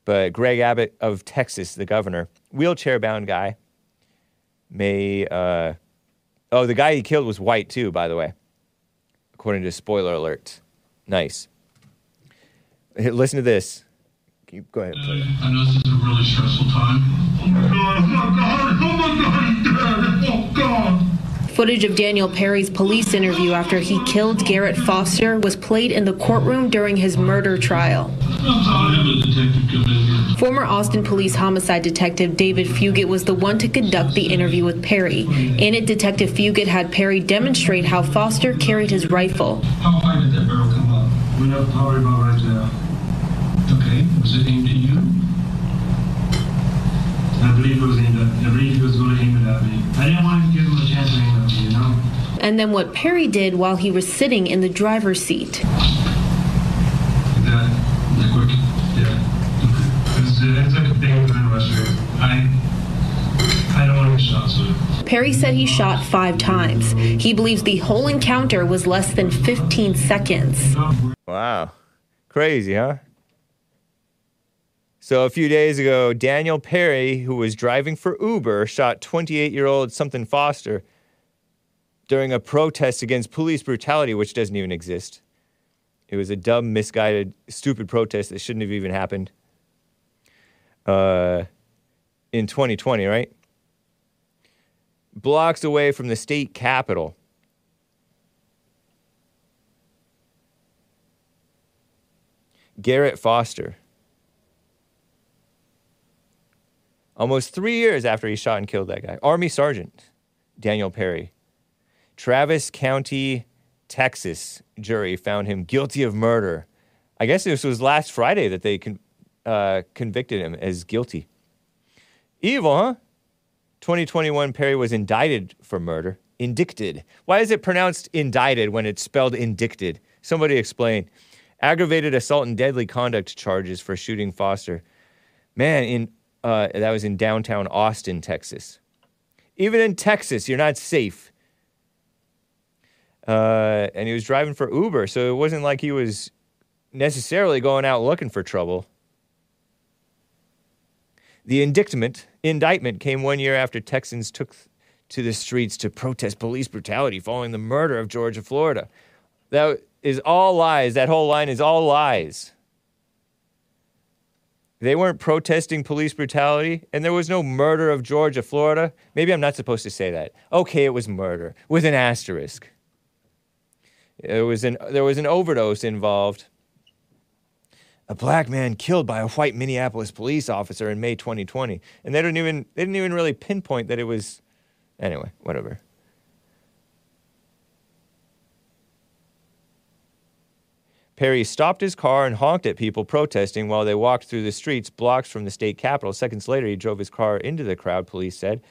But Greg Abbott of Texas, the governor, wheelchair bound guy, may. Uh, oh, the guy he killed was white too, by the way, according to spoiler alert. Nice. Hey, Listen to this. Keep, go ahead. Play. I know this is a really stressful time. Footage of Daniel Perry's police interview after he killed Garrett Foster was played in the courtroom during his murder trial. Former Austin police homicide detective David Fugitt was the one to conduct the interview with Perry. In it, Detective Fugitt had Perry demonstrate how Foster carried his rifle. How high did that barrel come up? Went up probably about right there. Okay, was it aimed at you? I believe it was aimed at, I believe he was going to aim it at me. I didn't want And then what Perry did while he was sitting in the driver's seat. Perry said he shot five times. He believes the whole encounter was less than 15 seconds. Wow. Crazy, huh? So a few days ago, Daniel Perry, who was driving for Uber, shot 28 year old something Foster during a protest against police brutality, which doesn't even exist. It was a dumb, misguided, stupid protest that shouldn't have even happened uh, in 2020, right? Blocks away from the state capitol. Garrett Foster. Almost three years after he shot and killed that guy. Army Sergeant Daniel Perry. Travis County, Texas jury found him guilty of murder. I guess this was last Friday that they con- uh, convicted him as guilty. Evil, huh? 2021, Perry was indicted for murder. Indicted. Why is it pronounced indicted when it's spelled indicted? Somebody explain. Aggravated assault and deadly conduct charges for shooting Foster. Man, in uh, that was in downtown Austin, Texas. Even in Texas, you're not safe. Uh, and he was driving for Uber, so it wasn't like he was necessarily going out looking for trouble. The indictment, indictment came one year after Texans took to the streets to protest police brutality following the murder of Georgia, Florida. That is all lies. That whole line is all lies. They weren't protesting police brutality, and there was no murder of Georgia, Florida. Maybe I'm not supposed to say that. Okay, it was murder with an asterisk. There was an, there was an overdose involved. A black man killed by a white Minneapolis police officer in May 2020, and they didn't even they didn't even really pinpoint that it was. Anyway, whatever. Perry stopped his car and honked at people protesting while they walked through the streets blocks from the state capitol. Seconds later, he drove his car into the crowd, police said.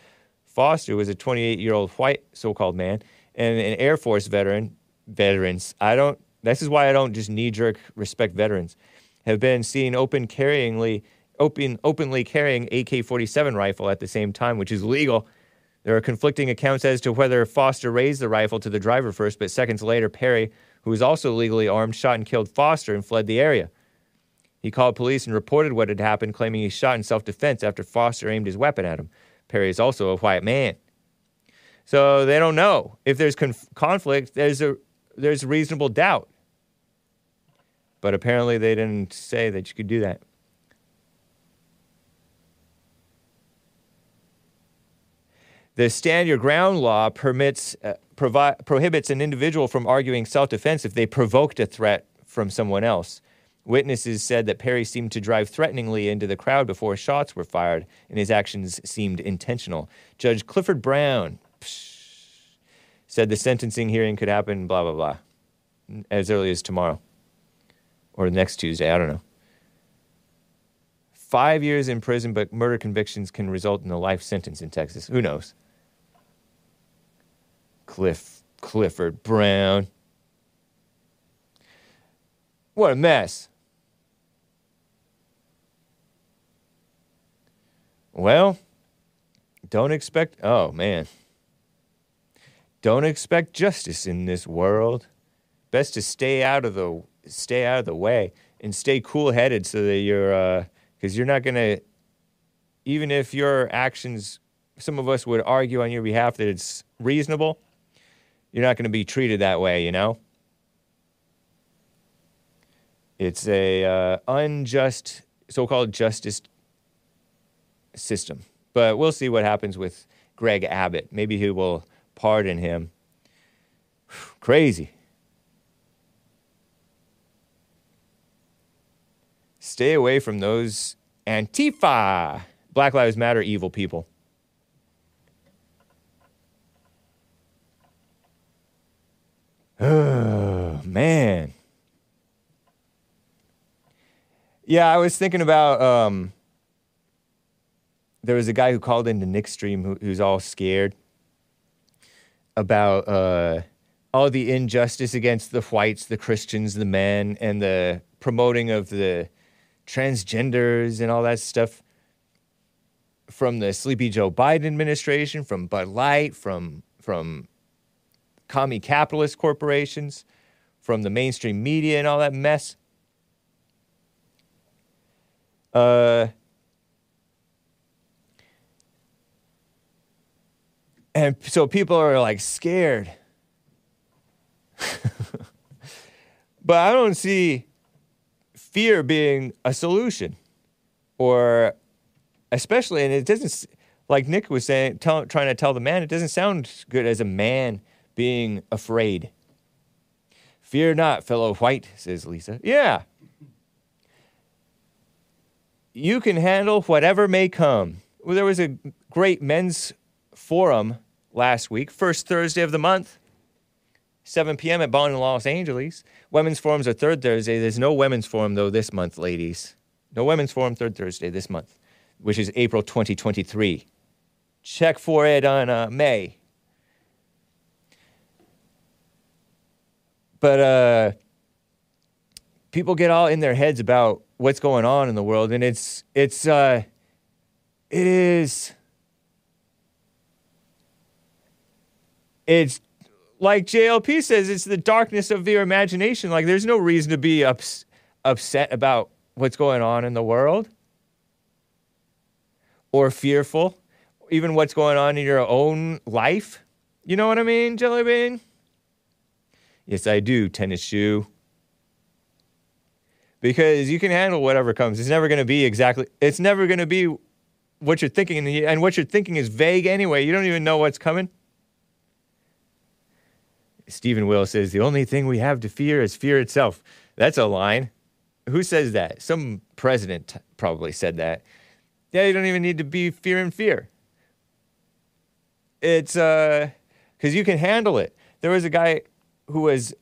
Foster was a 28 year old white so called man and an Air Force veteran. Veterans, I don't, this is why I don't just knee jerk respect veterans, have been seen open carryingly, open, openly carrying AK 47 rifle at the same time, which is legal. There are conflicting accounts as to whether Foster raised the rifle to the driver first, but seconds later, Perry, who was also legally armed, shot and killed Foster and fled the area. He called police and reported what had happened, claiming he shot in self defense after Foster aimed his weapon at him. Perry is also a white man. So they don't know. If there's conf- conflict, there's a there's reasonable doubt. But apparently they didn't say that you could do that. The stand your ground law permits uh, provi- prohibits an individual from arguing self-defense if they provoked a threat from someone else. Witnesses said that Perry seemed to drive threateningly into the crowd before shots were fired, and his actions seemed intentional. Judge Clifford Brown said the sentencing hearing could happen, blah, blah, blah, as early as tomorrow or next Tuesday. I don't know. Five years in prison, but murder convictions can result in a life sentence in Texas. Who knows? Cliff Clifford Brown. What a mess. Well, don't expect. Oh, man. Don't expect justice in this world. Best to stay out of the stay out of the way and stay cool-headed so that you're because you're not gonna even if your actions some of us would argue on your behalf that it's reasonable you're not going to be treated that way you know? It's a uh, unjust so-called justice system. But we'll see what happens with greg abbott. Maybe he will pardon him crazy stay away from those Antifa, Black Lives Matter evil people. Oh, man. Yeah, I was thinking about. Um, there was a guy who called into Nick's stream who, who's all scared about uh, all the injustice against the whites, the Christians, the men, and the promoting of the transgenders and all that stuff from the sleepy Joe Biden administration, from Bud Light, from from commie capitalist corporations, from the mainstream media and all that mess. Uh, and so people are like scared. but I don't see fear being a solution. Or especially and it doesn't like nick was saying tell, trying to tell the man it doesn't sound good as a man being afraid. Fear not fellow white says lisa. Yeah. You can handle whatever may come. Well, there was a great men's forum last week first thursday of the month 7 p.m. at Bond in Los Angeles. Women's forums are third Thursday. There's no women's forum, though, this month, ladies. No women's forum third Thursday this month, which is April 2023. Check for it on uh, May. But uh, people get all in their heads about what's going on in the world, and it's it's uh, it is it's like JLP says, it's the darkness of your imagination. Like, there's no reason to be ups- upset about what's going on in the world or fearful, even what's going on in your own life. You know what I mean, Jellybean? Yes, I do, tennis shoe. Because you can handle whatever comes. It's never going to be exactly, it's never going to be what you're thinking. And what you're thinking is vague anyway. You don't even know what's coming. Stephen Will says, The only thing we have to fear is fear itself. That's a line. Who says that? Some president probably said that. Yeah, you don't even need to be fear and fear. It's uh because you can handle it. There was a guy who was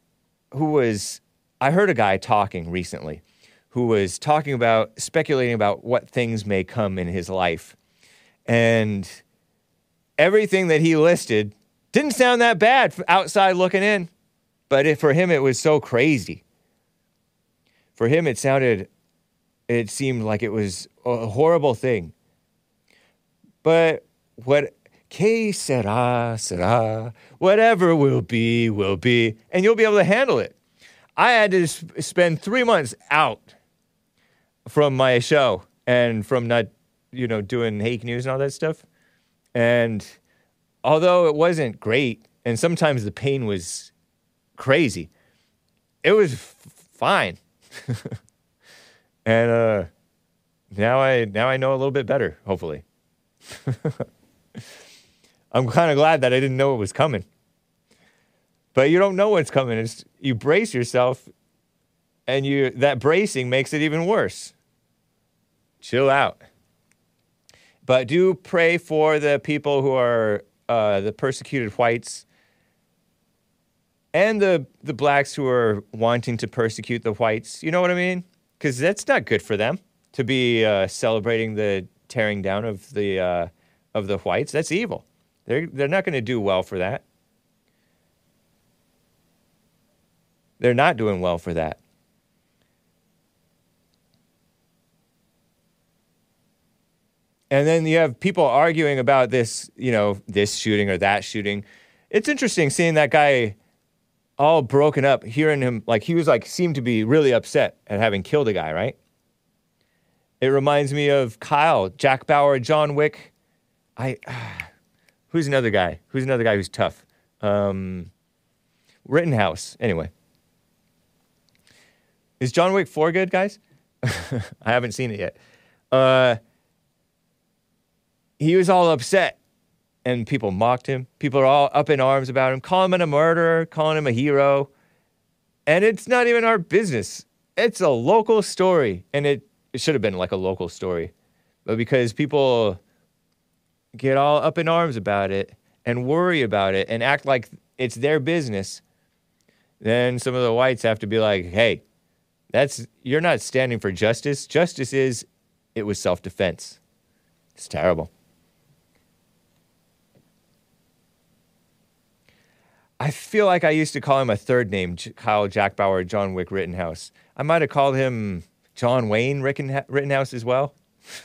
who was I heard a guy talking recently who was talking about speculating about what things may come in his life. And everything that he listed didn't sound that bad outside looking in. But it, for him, it was so crazy. For him, it sounded, it seemed like it was a horrible thing. But what que sera, sera, whatever will be, will be, and you'll be able to handle it. I had to s- spend three months out from my show and from not, you know, doing hake news and all that stuff. And although it wasn't great, and sometimes the pain was crazy, it was f- fine. and uh, now I now I know a little bit better. Hopefully, I'm kind of glad that I didn't know it was coming. But you don't know what's coming. It's, you brace yourself, and you that bracing makes it even worse. Chill out. But do pray for the people who are uh, the persecuted whites and the the blacks who are wanting to persecute the whites. You know what I mean? Because that's not good for them to be uh, celebrating the tearing down of the uh, of the whites. That's evil. They're they're not going to do well for that. They're not doing well for that. And then you have people arguing about this, you know, this shooting or that shooting. It's interesting seeing that guy all broken up, hearing him like he was like seemed to be really upset at having killed a guy, right? It reminds me of Kyle, Jack Bauer, John Wick. I who's another guy? Who's another guy who's tough? Um, Rittenhouse. Anyway, is John Wick four good, guys? I haven't seen it yet. Uh, he was all upset and people mocked him. People are all up in arms about him, calling him a murderer, calling him a hero. And it's not even our business. It's a local story. And it, it should have been like a local story. But because people get all up in arms about it and worry about it and act like it's their business, then some of the whites have to be like, hey, that's you're not standing for justice. Justice is it was self-defense. It's terrible. I feel like I used to call him a third name, Kyle Jack Bauer, John Wick Rittenhouse. I might have called him John Wayne Rittenhouse as well.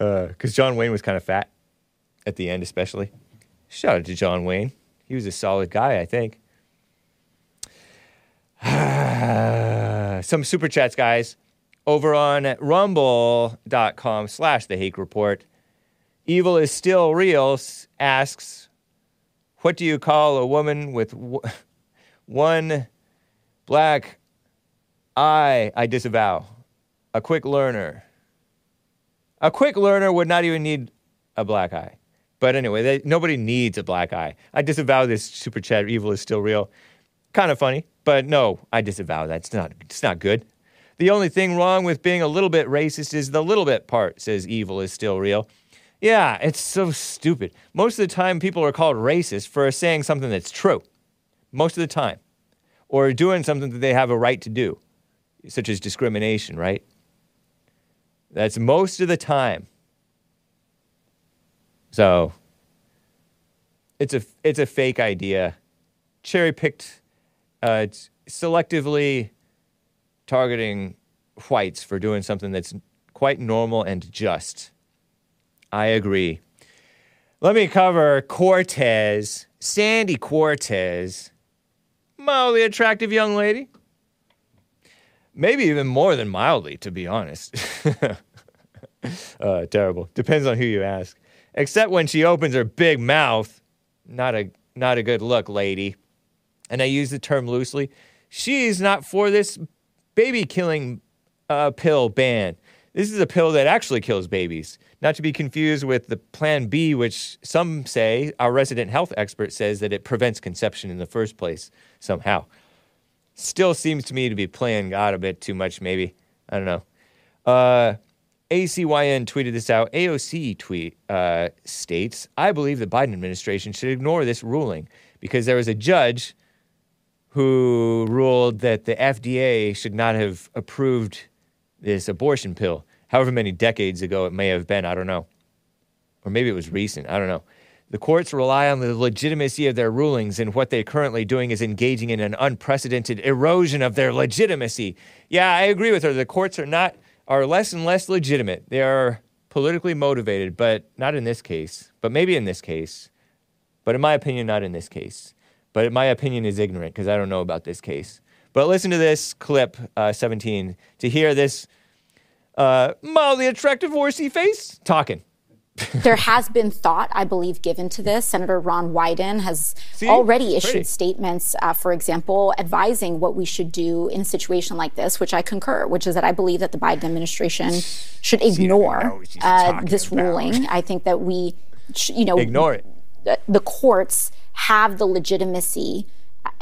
Uh, because John Wayne was kind of fat at the end, especially. Shout out to John Wayne. He was a solid guy, I think. Some super chats, guys. Over on rumble.com slash the hake report. Evil is still real asks, what do you call a woman with w- one black eye? I disavow. A quick learner. A quick learner would not even need a black eye. But anyway, they, nobody needs a black eye. I disavow this super chat. Evil is still real. Kind of funny, but no, I disavow that. It's not. It's not good. The only thing wrong with being a little bit racist is the little bit part. Says evil is still real. Yeah, it's so stupid. Most of the time, people are called racist for saying something that's true. Most of the time, or doing something that they have a right to do, such as discrimination. Right. That's most of the time. So it's a it's a fake idea, cherry picked, uh, selectively targeting whites for doing something that's quite normal and just. I agree. Let me cover Cortez, Sandy Cortez, mildly attractive young lady. Maybe even more than mildly, to be honest. uh, terrible. Depends on who you ask. Except when she opens her big mouth. Not a not a good look, lady. And I use the term loosely. She's not for this baby killing uh, pill ban. This is a pill that actually kills babies. Not to be confused with the Plan B, which some say, our resident health expert says that it prevents conception in the first place somehow. Still seems to me to be playing God a bit too much, maybe. I don't know. Uh, ACYN tweeted this out. AOC tweet uh, states, I believe the Biden administration should ignore this ruling because there was a judge who ruled that the FDA should not have approved this abortion pill. However many decades ago it may have been, I don't know. Or maybe it was recent, I don't know. The courts rely on the legitimacy of their rulings, and what they're currently doing is engaging in an unprecedented erosion of their legitimacy. Yeah, I agree with her. The courts are not are less and less legitimate. They are politically motivated, but not in this case. But maybe in this case. But in my opinion, not in this case. But my opinion is ignorant because I don't know about this case. But listen to this clip, uh, 17, to hear this uh, mildly attractive horsey face talking. there has been thought, I believe, given to this. Senator Ron Wyden has See? already issued Pretty. statements, uh, for example, advising what we should do in a situation like this, which I concur, which is that I believe that the Biden administration should ignore uh, this ruling. I think that we, sh- you know, Ignore it. the- the courts have the legitimacy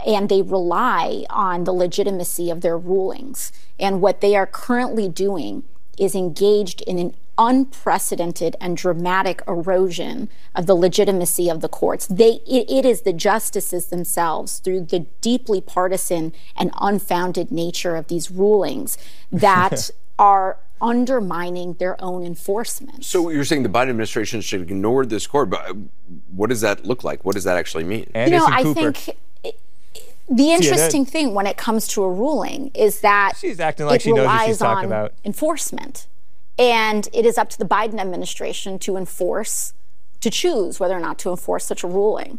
and they rely on the legitimacy of their rulings. And what they are currently doing is engaged in an unprecedented and dramatic erosion of the legitimacy of the courts. They, it, it is the justices themselves, through the deeply partisan and unfounded nature of these rulings, that are undermining their own enforcement. So you're saying the Biden administration should ignore this court, but uh, what does that look like? What does that actually mean? you know, I think it- the interesting thing when it comes to a ruling is that She's acting like it she knows what relies she's talking on about. enforcement, and it is up to the Biden administration to enforce, to choose whether or not to enforce such a ruling.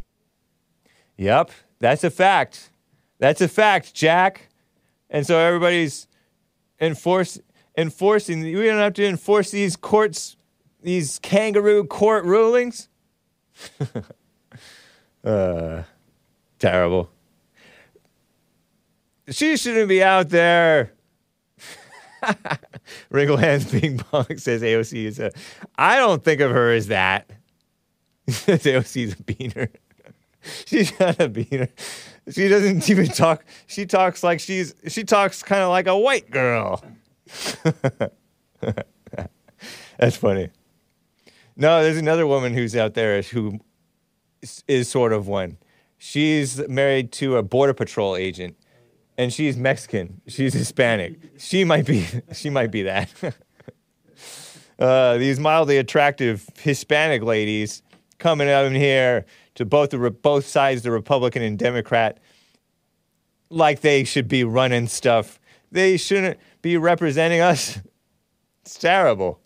Yep, that's a fact. That's a fact, Jack. And so everybody's enforce enforcing. We don't have to enforce these courts, these kangaroo court rulings. uh, terrible. She shouldn't be out there. Wrinkle hands being pong says AOC is a. I don't think of her as that. AOC is a beaner. She's not a beaner. She doesn't even talk. She talks like she's. She talks kind of like a white girl. That's funny. No, there's another woman who's out there who is sort of one. She's married to a border patrol agent, and she's Mexican. She's Hispanic. She might be. She might be that. uh, these mildly attractive Hispanic ladies coming out in here to both the re- both sides, the Republican and Democrat, like they should be running stuff. They shouldn't be representing us. It's terrible.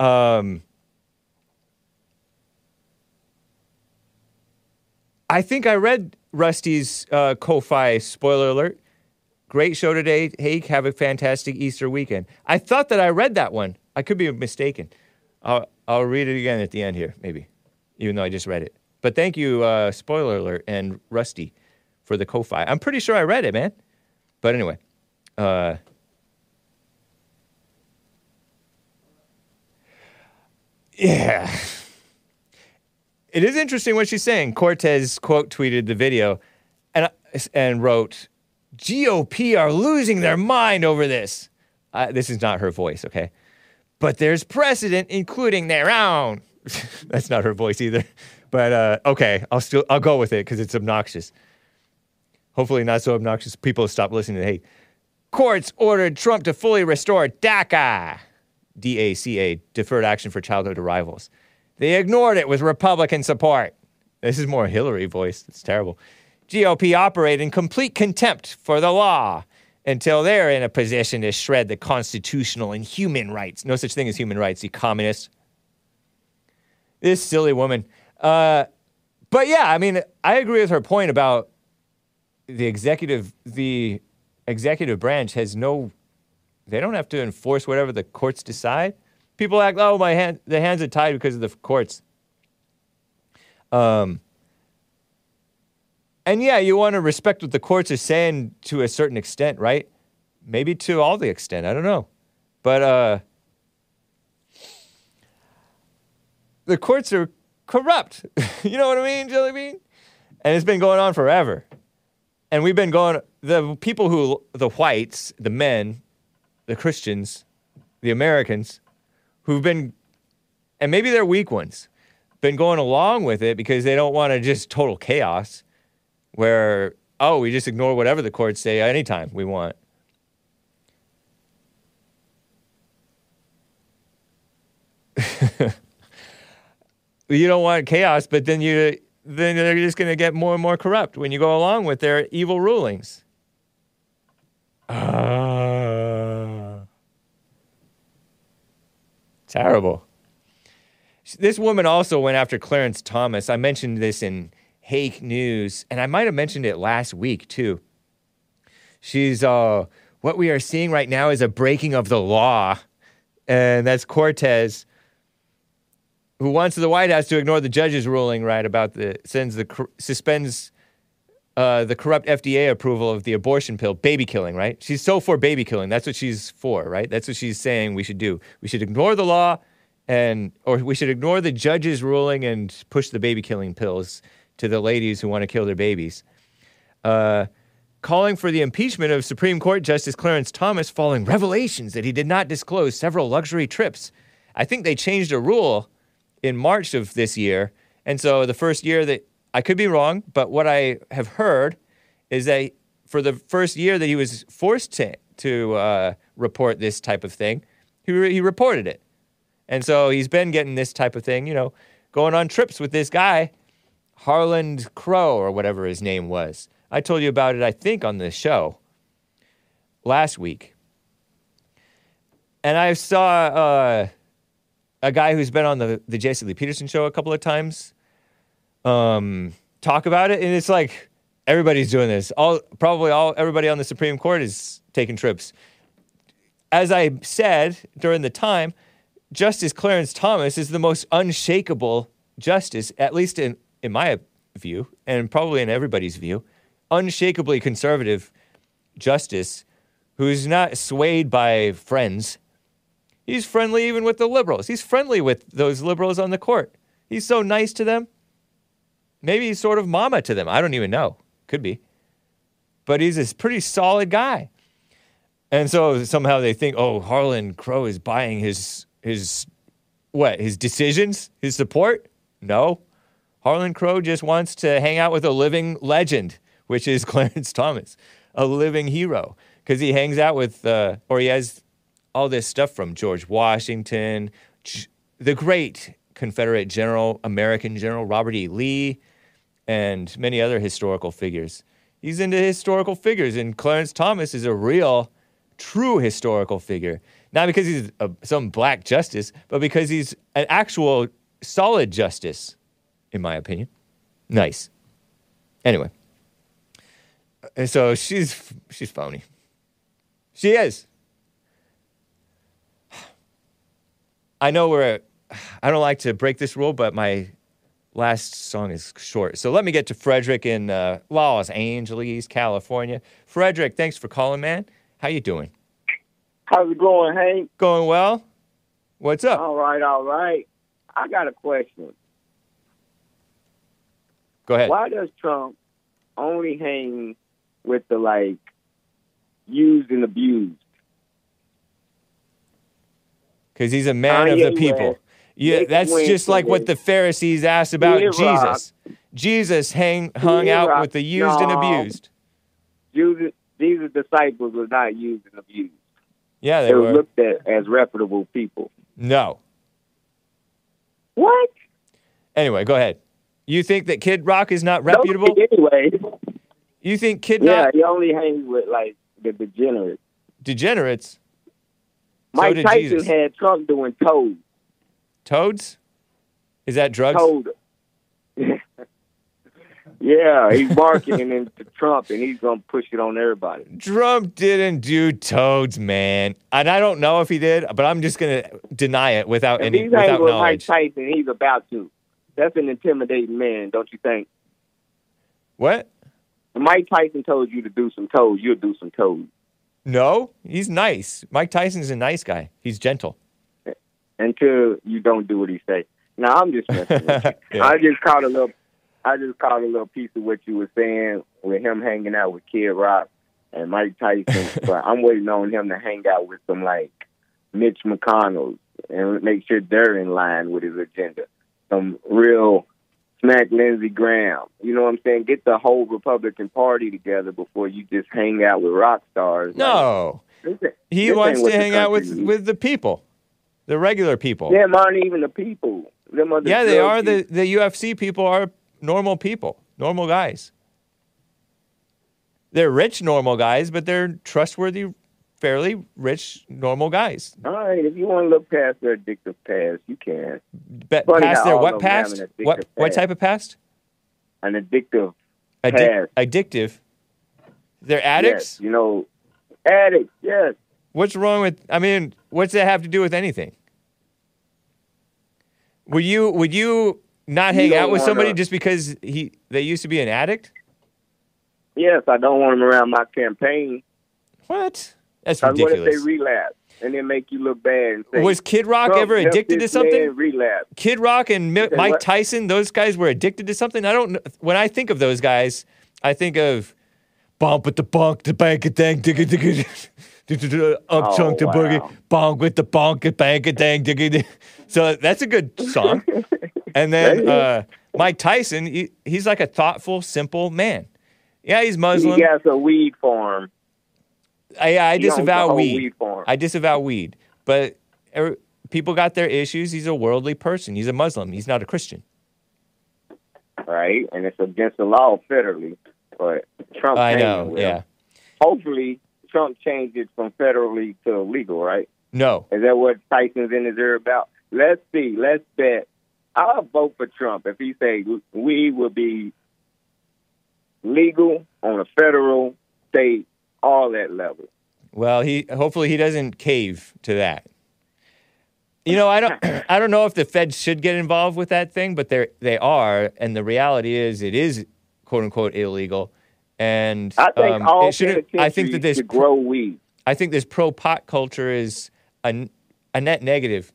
Um, I think I read Rusty's uh, Ko-Fi spoiler alert. Great show today. Hey, have a fantastic Easter weekend. I thought that I read that one. I could be mistaken. I'll, I'll read it again at the end here, maybe, even though I just read it. But thank you, uh, spoiler alert, and Rusty for the Ko-Fi. I'm pretty sure I read it, man. But anyway, uh, yeah. It is interesting what she's saying. Cortez quote tweeted the video and, and wrote, GOP are losing their mind over this. Uh, this is not her voice, okay? But there's precedent, including their own. That's not her voice either. But uh, okay, I'll still I'll go with it because it's obnoxious. Hopefully not so obnoxious. People stop listening to hate. Courts ordered Trump to fully restore DACA, D-A-C-A, Deferred Action for Childhood Arrivals. They ignored it with Republican support. This is more Hillary voice. It's terrible. GOP operate in complete contempt for the law until they're in a position to shred the constitutional and human rights. No such thing as human rights, you communists. This silly woman. Uh, but yeah, I mean, I agree with her point about the executive. The executive branch has no. They don't have to enforce whatever the courts decide. People act, oh, my hand, the hands are tied because of the courts. Um, and yeah, you want to respect what the courts are saying to a certain extent, right? Maybe to all the extent. I don't know. But uh, the courts are corrupt. you know what I mean, Jelly Bean? And it's been going on forever. And we've been going, the people who, the whites, the men, the Christians, the Americans, who've been, and maybe they're weak ones, been going along with it because they don't want to just total chaos where, oh, we just ignore whatever the courts say anytime we want. you don't want chaos, but then you then they're just going to get more and more corrupt when you go along with their evil rulings. Ah. Terrible. This woman also went after Clarence Thomas. I mentioned this in Hake News, and I might have mentioned it last week too. She's uh, what we are seeing right now is a breaking of the law, and that's Cortez who wants the White House to ignore the judge's ruling, right, about the sends the suspends uh, the corrupt FDA approval of the abortion pill, baby killing, right? She's so for baby killing. That's what she's for, right? That's what she's saying we should do. We should ignore the law, and or we should ignore the judge's ruling and push the baby killing pills to the ladies who want to kill their babies. Uh, calling for the impeachment of Supreme Court Justice Clarence Thomas following revelations that he did not disclose several luxury trips. I think they changed a rule in March of this year. And so the first year that I could be wrong, but what I have heard is that for the first year that he was forced to, to uh, report this type of thing, he, re- he reported it. And so he's been getting this type of thing, you know, going on trips with this guy, Harlan Crow, or whatever his name was. I told you about it, I think, on the show last week. And I saw uh, a guy who's been on the, the Jesse Lee Peterson show a couple of times um, talk about it. And it's like everybody's doing this. All Probably all everybody on the Supreme Court is taking trips. As I said during the time, Justice Clarence Thomas is the most unshakable justice, at least in, in my view, and probably in everybody's view, unshakably conservative justice who's not swayed by friends. He's friendly even with the liberals. He's friendly with those liberals on the court. He's so nice to them. Maybe he's sort of mama to them. I don't even know. Could be. But he's a pretty solid guy. And so somehow they think, oh, Harlan Crow is buying his his what? His decisions, his support? No. Harlan Crow just wants to hang out with a living legend, which is Clarence Thomas, a living hero, because he hangs out with, uh, or he has all this stuff from George Washington, the great Confederate general, American general Robert E. Lee, and many other historical figures. He's into historical figures, and Clarence Thomas is a real, true historical figure. Not because he's a, some black justice, but because he's an actual solid justice, in my opinion. Nice. Anyway, and so she's she's phony. She is. I know we're. I don't like to break this rule, but my last song is short. So let me get to Frederick in uh, Los Angeles, California. Frederick, thanks for calling, man. How you doing? How's it going, Hank? Going well. What's up? All right, all right. I got a question. Go ahead. Why does Trump only hang with the like used and abused? Because he's a man of the people. West, Yeah, that's just like what the Pharisees asked about Jesus. Jesus hang, hung out with the used and abused. Jesus, Jesus' disciples were not used and abused. Yeah, they They were looked at as reputable people. No. What? Anyway, go ahead. You think that Kid Rock is not reputable? Anyway, You think Kid Rock yeah, Rock he only hangs with like the degenerates. degenerates? So Mike did Tyson Jesus. had Trump doing toes. Toads? Is that drugs? Toad. yeah, he's marketing into Trump, and he's gonna push it on everybody. Trump didn't do toads, man. And I don't know if he did, but I'm just gonna deny it without If any he's without with knowledge. Mike Tyson, he's about to. That's an intimidating man, don't you think? What? If Mike Tyson told you to do some toes, you'll do some toes. No, he's nice. Mike Tyson's a nice guy. He's gentle. Until you don't do what he say. Now I'm just messing with you. Yeah. I just caught a little I just caught a little piece of what you were saying with him hanging out with Kid Rock and Mike Tyson. but I'm waiting on him to hang out with some like Mitch McConnell and make sure they're in line with his agenda. some real smack Lindsey Graham. You know what I'm saying? Get the whole Republican Party together before you just hang out with rock stars. No, Like, this- he this wants to hang out with needs. with the people, the regular people. Them aren't even the people. Them are the yeah, they are. The people. the UFC people are normal people, normal guys. They're rich, normal guys, but they're trustworthy, fairly rich, normal guys. All right, if you want to look past their addictive past, you can. But Funny past their what them have past? What what type of past? An addictive Addic- past. addictive. They're addicts. Yes, you know, addicts. Yes. What's wrong with? I mean, what's that have to do with anything? Would you would you not hang don't out with somebody wanna- just because he they used to be an addict? Yes, I don't want them around my campaign. What? That's 'Cause What if they relapse and then make you look bad and say, Was Kid Rock ever addicted to something? Relapse. Kid Rock and Mi- Mike what? Tyson, those guys were addicted to something. I don't. know. When I think of those guys, I think of bump with the bunk, the bank a dang, digga, digga, up Oh, chunk the boogie, bonk with the bonk, a bank a dang, digga. So that's a good song. And then uh, Mike Tyson, he, he's like a thoughtful, simple man. Yeah, he's Muslim. He got a weed farm. I, I He owns the disavow weed. weed farm. I disavow weed. But er, people got their issues. He's a worldly person. He's a Muslim. He's not a Christian. right? And it's against the law federally. But Trump, I know. Yeah. Hopefully, Trump changed it from federally to legal, right? No. Is that what Tyson's in his ear about? Let's see. Let's bet. I'll vote for Trump if he say we will be legal on a federal, state, all that level. Well, he hopefully he doesn't cave to that. You know, I don't I don't know if the feds should get involved with that thing, but they they are, and the reality is it is quote unquote illegal. And I think um, all it shouldn't- I think that this to grow weed. I think this pro pot culture is a, a net negative.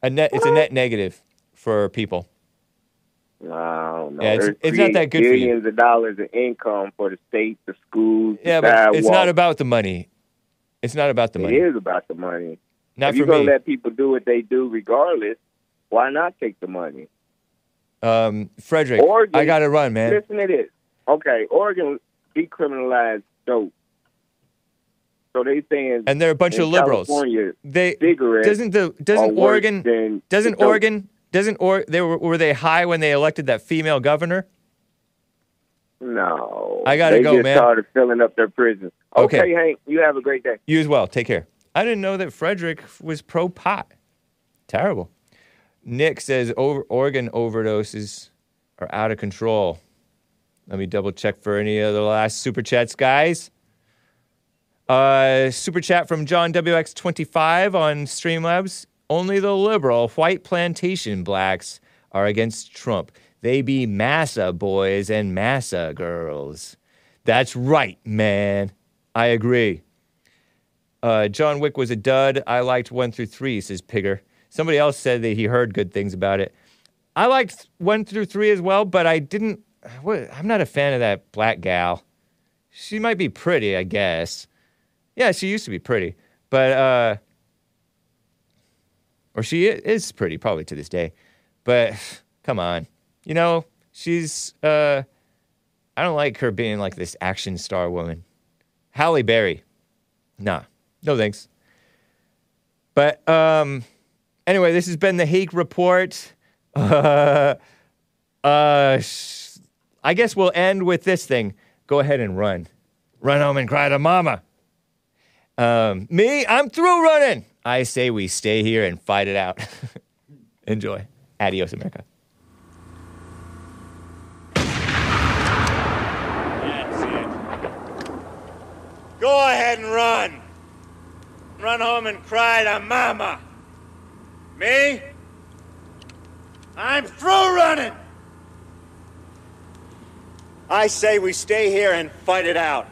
A net it's a net negative for people. I don't know. Yeah, it's- it's not that good for you. Billions of dollars of income for the state, the schools, the Yeah, but it's not about the money. It's not about the money. It is about the money. Not if you're gonna let people do what they do regardless, why not take the money? Um, Frederick, Oregon, I got to run, man. Listen to this. Okay, Oregon decriminalized dope. So they saying And they're a bunch of liberals. California, They doesn't the doesn't Oregon doesn't. Oregon doesn't or they were were they high when they elected that female governor? No, I gotta they go, just man. started filling up their prisons. Okay. Okay, Hank, you have a great day. You as well. Take care. I didn't know that Frederick was pro pot. Terrible. Nick says over, Oregon overdoses are out of control. Let me double check for any of the last super chats, guys. Uh, super chat from John WX25 on Streamlabs. Only the liberal white plantation blacks are against Trump. They be massa boys and massa girls. That's right, man. I agree. Uh, John Wick was a dud. I liked one through three, says Pigger. Somebody else said that he heard good things about it. I liked one through three as well, but I didn't. What, I'm not a fan of that black gal. She might be pretty, I guess. Yeah, she used to be pretty, but uh, or she is pretty probably to this day. But come on, you know she's. Uh, I don't like her being like this action star woman. Halle Berry, nah, no thanks. But um, anyway, this has been the Hake Report. Uh, uh, I guess we'll end with this thing. Go ahead and run. Run home and cry to mama. Um, me, I'm through running. I say we stay here and fight it out. Enjoy. Adios, America. Go ahead and run. Run home and cry to mama. Me? I'm through running. I say we stay here and fight it out.